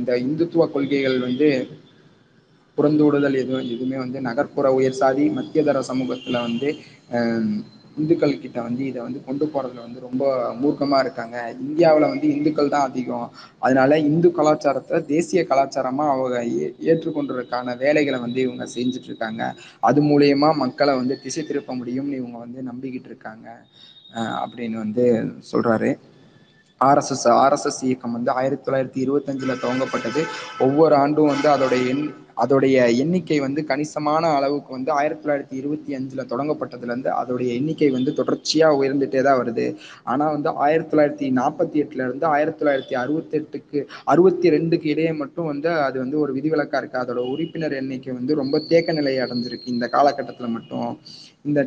இந்த இந்துத்துவ கொள்கைகள் வந்து புறந்தூடுதல் எதுவும் எதுவுமே வந்து நகர்ப்புற உயர் சாதி மத்தியதர சமூகத்துல வந்து இந்துக்கள் கிட்ட வந்து இதை வந்து கொண்டு போறதுல வந்து ரொம்ப மூர்க்கமா இருக்காங்க. இந்தியாவில வந்து இந்துக்கள் தான் அதிகம். அதனால இந்து கலாச்சாரத்தை தேசிய கலாச்சாரமா அவங்க ஏற்றுக்கொண்டதுக்கான வேலைகளை வந்து இவங்க செஞ்சுட்டு இருக்காங்க. அது மூலியமா மக்களை வந்து திசை திருப்ப முடியும்னு இவங்க வந்து நம்பிக்கிட்டு இருக்காங்க. அப்படின்னு வந்து சொல்றாரு. ஆர்எஸ்எஸ் ஆர்எஸ்எஸ் இயக்கம் வந்து ஆயிரத்தி தொள்ளாயிரத்தி இருபத்தஞ்சில் துவங்கப்பட்டது. ஒவ்வொரு ஆண்டும் வந்து அதோடைய எண் அதோடைய எண்ணிக்கை வந்து கணிசமான அளவுக்கு வந்து ஆயிரத்தி தொள்ளாயிரத்தி இருபத்தி அஞ்சுல தொடங்கப்பட்டதுலேருந்து அதோடைய எண்ணிக்கை வந்து தொடர்ச்சியாக உயர்ந்துட்டே தான் வருது. ஆனால் வந்து ஆயிரத்தி தொள்ளாயிரத்தி நாற்பத்தி எட்டுலேருந்து ஆயிரத்தி தொள்ளாயிரத்தி அறுபத்தெட்டுக்கு அறுபத்தி ரெண்டுக்கு இடையே மட்டும் வந்து அது வந்து ஒரு விதிவிலக்காக இருக்குது அதோட உறுப்பினர் எண்ணிக்கை வந்து ரொம்ப தேக்க நிலை அடைஞ்சிருக்கு இந்த காலகட்டத்தில் மட்டும். இந்த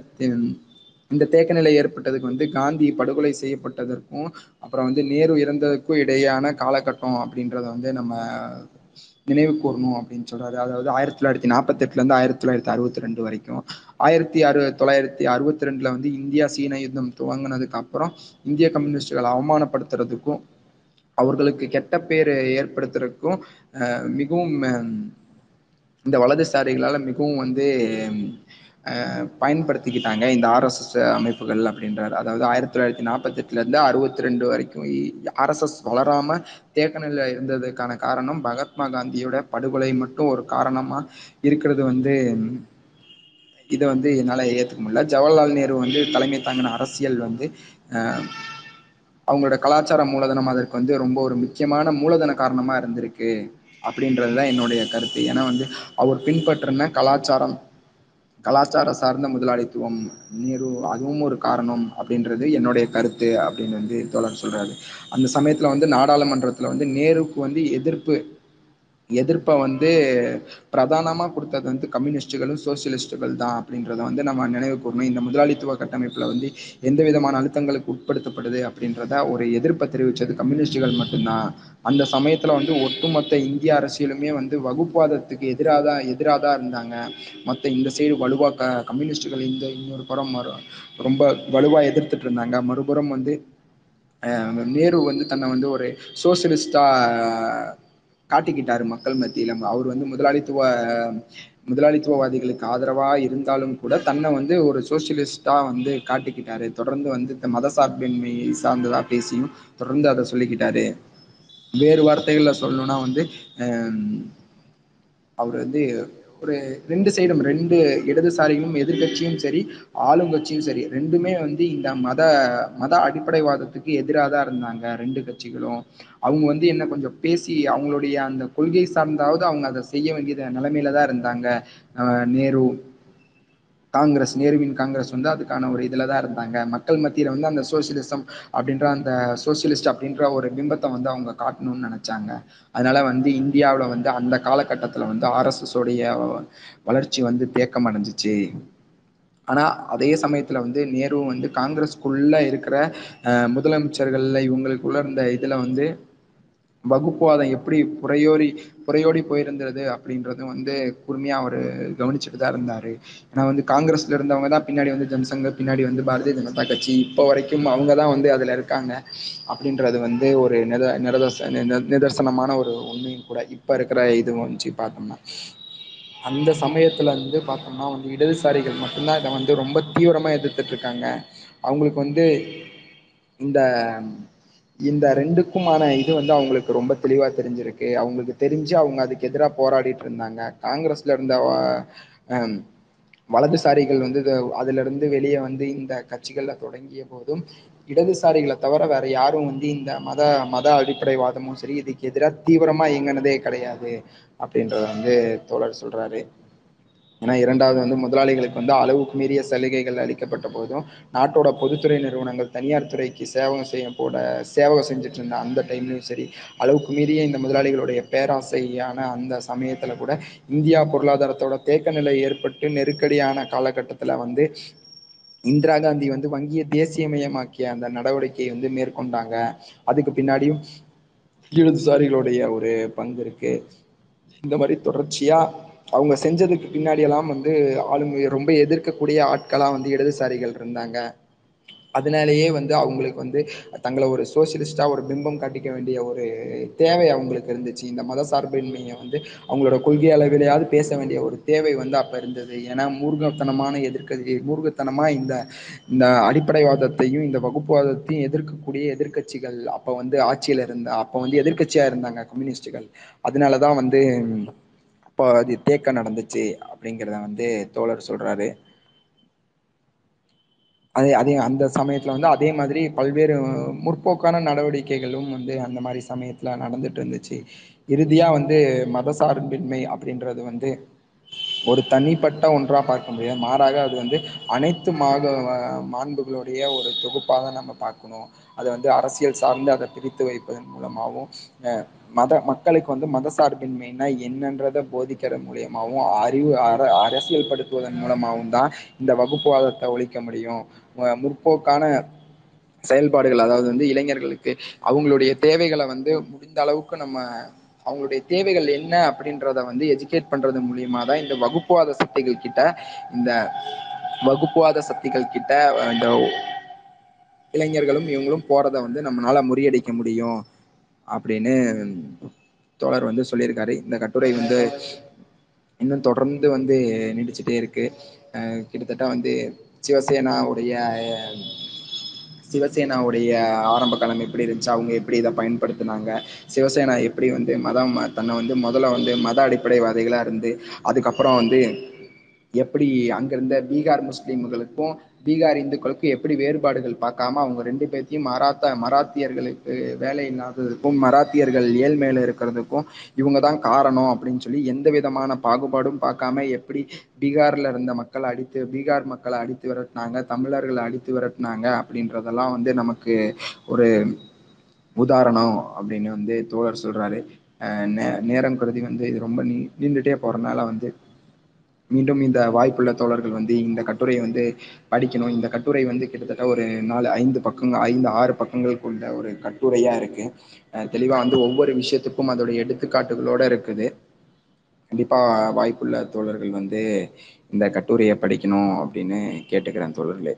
இந்த தேக்க நிலை ஏற்பட்டதுக்கு வந்து காந்தி படுகொலை செய்யப்பட்டதற்கும் அப்புறம் வந்து நேரு இறந்ததுக்கும் இடையான காலகட்டம் அப்படின்றத வந்து நம்ம நினைவு கூறணும் அப்படின்னு சொல்றாரு. அதாவது ஆயிரத்தி தொள்ளாயிரத்தி நாற்பத்தி எட்டுல இருந்து ஆயிரத்தி தொள்ளாயிரத்தி அறுபத்தி ரெண்டு வரைக்கும். ஆயிரத்தி அறு தொள்ளாயிரத்தி அறுபத்தி ரெண்டுல வந்து இந்தியா சீன யுத்தம் துவங்கினதுக்கு அப்புறம் இந்திய கம்யூனிஸ்டுகளை அவமானப்படுத்துறதுக்கும் அவர்களுக்கு கெட்ட பேர் ஏற்படுத்துறதுக்கும் மிகவும் இந்த வலதுசாரிகளால மிகவும் வந்து பயன்படுத்திக்கிட்டாங்க இந்த ஆர்எஸ்எஸ் அமைப்புகள் அப்படின்றார். அதாவது ஆயிரத்தி தொள்ளாயிரத்தி நாற்பத்தி எட்டுல அறுபத்தி ரெண்டு வரைக்கும் ஆர்எஸ்எஸ் வளராமல் தேக்கநிலை தேக்க இருந்ததுக்கான காரணம் மகாத்மா காந்தியோட படுகொலை மட்டும் ஒரு காரணமாக இருக்கிறது வந்து இதை வந்து என்னால் ஏற்றுக்க முடியல. ஜவஹர்லால் நேரு வந்து தலைமை தாங்கின அரசியல் வந்து அவங்களோட கலாச்சார மூலதனம் அதற்கு வந்து ரொம்ப ஒரு முக்கியமான மூலதன காரணமாக இருந்திருக்கு அப்படின்றது தான் என்னுடைய கருத்து. ஏன்னா வந்து அவர் பின்பற்றின கலாச்சாரம் கலாச்சார சார்ந்த முதலாளித்துவம் நேரு அதுவும் ஒரு காரணம் அப்படின்றது என்னுடைய கருத்து அப்படின்னு வந்து தோழர் சொல்றாரு. அந்த சமயத்துல வந்து நாடாளுமன்றத்துல வந்து நேருக்கு வந்து எதிர்ப்பு எதிர்ப்பை வந்து பிரதானமாக கொடுத்தது வந்து கம்யூனிஸ்டுகளும் சோசியலிஸ்டுகள் தான் அப்படின்றத வந்து நம்ம நினைவு கூறணும். இந்த முதலாளித்துவ கட்டமைப்பில் வந்து எந்த விதமான அழுத்தங்களுக்கு உட்படுத்தப்படுது அப்படின்றத ஒரு எதிர்ப்பை தெரிவித்தது கம்யூனிஸ்டுகள் மட்டும்தான். அந்த சமயத்தில் வந்து ஒட்டுமொத்த இந்திய அரசியலுமே வந்து வகுப்புவாதத்துக்கு எதிராக தான் இருந்தாங்க. மொத்த இந்த சைடு வலுவாக க கம்யூனிஸ்ட்டுகள் இந்த இன்னொரு புறம் ரொம்ப வலுவாக எதிர்த்துட்டு இருந்தாங்க. மறுபுறம் வந்து நேரு வந்து தன்னை வந்து ஒரு சோசியலிஸ்டாக காட்டிக்கிட்டாரு மக்கள் மத்தியில. அவர் வந்து முதலாளித்துவ முதலாளித்துவவாதிகளுக்கு ஆதரவா இருந்தாலும் கூட தன்னை வந்து ஒரு சோசியலிஸ்டா வந்து காட்டிக்கிட்டாரு. தொடர்ந்து வந்து மத சார்பின்மையை சார்ந்ததா பேசியும் தொடர்ந்து அதை சொல்லிக்கிட்டாரு. வேறு வார்த்தைகள்ல சொல்லணும்னா வந்து அவர் வந்து ஒரு ரெண்டு சைடும் ரெண்டு இடதுசாரிகளும் எதிர்கட்சியும் சரி ஆளுங்கட்சியும் சரி ரெண்டுமே வந்து இந்த மத மத அடிப்படைவாதத்துக்கு எதிராதா இருந்தாங்க ரெண்டு கட்சிகளும். அவங்க வந்து என்ன கொஞ்சம் பேசி அவங்களுடைய அந்த கொள்கை சார்ந்தாவது அவங்க அதை செய்ய வேண்டியத நிலைமையில தான் இருந்தாங்க. நேரு காங்கிரஸ் நேருவின் காங்கிரஸ் வந்து அதுக்கான ஒரு இதில் தான் இருந்தாங்க. மக்கள் மத்தியில் வந்து அந்த சோசியலிசம் அப்படின்ற அந்த சோசியலிஸ்ட் அப்படின்ற ஒரு பிம்பத்தை வந்து அவங்க காட்டணும்னு நினச்சாங்க. அதனால வந்து இந்தியாவில் வந்து அந்த காலகட்டத்தில் வந்து ஆர்எஸ்எஸோடைய வளர்ச்சி வந்து தேக்கம் அடைஞ்சிச்சு. ஆனால் அதே சமயத்தில் வந்து நேரு வந்து காங்கிரஸ்குள்ளே இருக்கிற முதலமைச்சர்களில் இவங்களுக்குள்ள இருந்த இதில் வந்து வகுப்புவாதம் எப்படி புறையோரி புறையோடி போயிருந்தது அப்படின்றதும் வந்து கூர்மையா அவரு கவனிச்சுட்டு தான் இருந்தாரு. ஏன்னா வந்து காங்கிரஸ்ல இருந்தவங்க தான் பின்னாடி வந்து ஜனசங்க பின்னாடி வந்து பாரதிய ஜனதா கட்சி. இப்போ வரைக்கும் அவங்க தான் வந்து அதுல இருக்காங்க அப்படின்றது வந்து ஒரு நித நிரதச நிதர்சனமான ஒரு உண்மையும் கூட இப்ப இருக்கிற இது வச்சு பார்த்தோம்னா. அந்த சமயத்துல வந்து பார்த்தோம்னா வந்து இடதுசாரிகள் மட்டும்தான் இதை வந்து ரொம்ப தீவிரமா எதிர்த்துட்டு இருக்காங்க. அவங்களுக்கு வந்து இந்த இந்த ரெண்டுக்குமான இது வந்து அவங்களுக்கு ரொம்ப தெளிவா தெரிஞ்சிருக்கு. அவங்களுக்கு தெரிஞ்சு அவங்க அதுக்கு எதிரா போராடிட்டு இருந்தாங்க. காங்கிரஸ்ல இருந்த வலதுசாரிகள் வந்து அதுல இருந்து வெளியே வந்து இந்த கட்சிகள்ல தொடங்கிய போதும் இடதுசாரிகளை தவிர வேற யாரும் வந்து இந்த மத மத அடிப்படைவாதமும் சரி இதுக்கு எதிரா தீவிரமா இயங்குனதே கிடையாது அப்படின்றத வந்து தோழர் சொல்றாரு. ஏன்னா இரண்டாவது வந்து முதலாளிகளுக்கு வந்து அளவுக்கு மீறிய சலுகைகள் அளிக்கப்பட்ட போதும் நாட்டோட பொதுத்துறை நிறுவனங்கள் தனியார் துறைக்கு சேவகம் செய்ய போட சேவகம் செஞ்சுட்டு இருந்த அந்த டைம்லையும் சரி அளவுக்கு மீறிய இந்த முதலாளிகளுடைய பேராசையான அந்த சமயத்துல கூட இந்தியா பொருளாதாரத்தோட தேக்க நிலை ஏற்பட்டு நெருக்கடியான காலகட்டத்தில் வந்து இந்திரா காந்தி வந்து வங்கியை தேசியமயமாக்கிய அந்த நடவடிக்கையை வந்து மேற்கொண்டாங்க. அதுக்கு பின்னாடியும் இடதுசாரிகளுடைய ஒரு பங்கு இருக்கு. இந்த மாதிரி தொடர்ச்சியா அவங்க செஞ்சதுக்கு பின்னாடி எல்லாம் வந்து ஆளுங்க ரொம்ப எதிர்க்கக்கூடிய ஆட்களா வந்து இடதுசாரிகள் இருந்தாங்க. அதனாலேயே வந்து அவங்களுக்கு வந்து தங்களை ஒரு சோசியலிஸ்ட்டா ஒரு பிம்பம் காட்டிக்க வேண்டிய ஒரு தேவை அவங்களுக்கு இருந்துச்சு. இந்த மத சார்பின்மையை வந்து அவங்களோட கொள்கை அளவிலையாவது பேச வேண்டிய ஒரு தேவை வந்து அப்ப இருந்தது. ஏன்னா மூர்கத்தனமான எதிர்கட்சி மூர்கத்தனமா இந்த இந்த அடிப்படைவாதத்தையும் இந்த வகுப்புவாதத்தையும் எதிர்க்கக்கூடிய எதிர்க்கட்சிகள் அப்ப வந்து ஆட்சியில இருந்த அப்ப வந்து எதிர்க்கட்சியா இருந்தாங்க கம்யூனிஸ்டுகள். அதனால தான் வந்து அப்போ அது தேக்க நடந்துச்சு அப்படிங்கிறத வந்து தோழர் சொல்றாரு. அதே அதே அந்த சமயத்துல வந்து அதே மாதிரி பல்வேறு முற்போக்கான நடவடிக்கைகளும் வந்து அந்த மாதிரி சமயத்துல நடந்துட்டு இருந்துச்சு. இறுதியா வந்து மத சார்பின்மை அப்படின்றது வந்து ஒரு தனிப்பட்ட ஒன்றா பார்க்க முடியாது. மாறாக அது வந்து அனைத்து மாக மாண்புகளுடைய ஒரு தொகுப்பாக நம்ம பார்க்கணும். அதை வந்து அரசியல் சார்ந்து அதை பிரித்து வைப்பதன் மூலமாகவும் அஹ் மத மக்களுக்கு வந்து மத சார்பின்மைனா என்னன்றத போதிக்கிறது மூலியமாகவும் அறிவு அர அரசியல் படுத்துவதன் மூலமாகவும் தான் இந்த வகுப்புவாதத்தை ஒழிக்க முடியும். முற்போக்கான செயல்பாடுகள் அதாவது வந்து இளைஞர்களுக்கு அவங்களுடைய தேவைகளை வந்து முடிந்த அளவுக்கு நம்ம அவங்களுடைய தேவைகள் என்ன அப்படின்றத வந்து எஜுகேட் பண்றது மூலியமா தான் இந்த வகுப்புவாத சக்திகள் கிட்ட இந்த வகுப்புவாத சக்திகள் கிட்ட இந்த இளைஞர்களும் இவங்களும் போறதை வந்து நம்மளால முறியடிக்க முடியும். அப்படின்னு தோழர் வந்து சொல்லியிருக்காரு. இந்த கட்டுரை வந்து இன்னும் தொடர்ந்து வந்து நீடிச்சுட்டே இருக்கு. கிட்டத்தட்ட வந்து சிவசேனாவுடைய சிவசேனாவுடைய ஆரம்ப காலம் எப்படி இருந்துச்சு அவங்க எப்படி இதை பயன்படுத்தினாங்க சிவசேனா எப்படி வந்து மதம் தன்னை வந்து முதல்ல வந்து மத அடிப்படைவாதிகளாக இருந்து அதுக்கப்புறம் வந்து எப்படி அங்கிருந்த பீகார் முஸ்லீம்களுக்கும் பீகார் இந்துக்களுக்கும் எப்படி வேறுபாடுகள் பார்க்காம அவங்க ரெண்டு பேர்த்தையும் மராத்தா மராத்தியர்களுக்கு வேலை இல்லாததுக்கும் மராத்தியர்கள் ஏழ்மையில இவங்க தான் காரணம் அப்படின்னு சொல்லி எந்த விதமான பாகுபாடும் பார்க்காம எப்படி பீகார்ல இருந்த மக்களை அடித்து பீகார் மக்களை அடித்து விரட்டுனாங்க தமிழர்களை அடித்து விரட்டுனாங்க அப்படின்றதெல்லாம் வந்து நமக்கு ஒரு உதாரணம் அப்படின்னு வந்து தோழர் சொல்றாரு. நே நேரம் கருதி வந்து இது ரொம்ப நீ நீண்டுட்டே போறதுனால வந்து மீண்டும் இந்த வாய்ப்புள்ள தோழர்கள் வந்து இந்த கட்டுரையை வந்து படிக்கணும். இந்த கட்டுரை வந்து கிட்டத்தட்ட ஒரு நாலு ஐந்து பக்கங்கள் ஐந்து ஆறு பக்கங்கள் கொண்ட ஒரு கட்டுரையா இருக்கு. தெளிவா வந்து ஒவ்வொரு விஷயத்துக்கும் அதோட எடுத்துக்காட்டுகளோட இருக்குது. கண்டிப்பா வாய்ப்புள்ள தோழர்கள் வந்து இந்த கட்டுரையை படிக்கணும் அப்படின்னு கேட்டுக்கிறேன் தோழர்களே.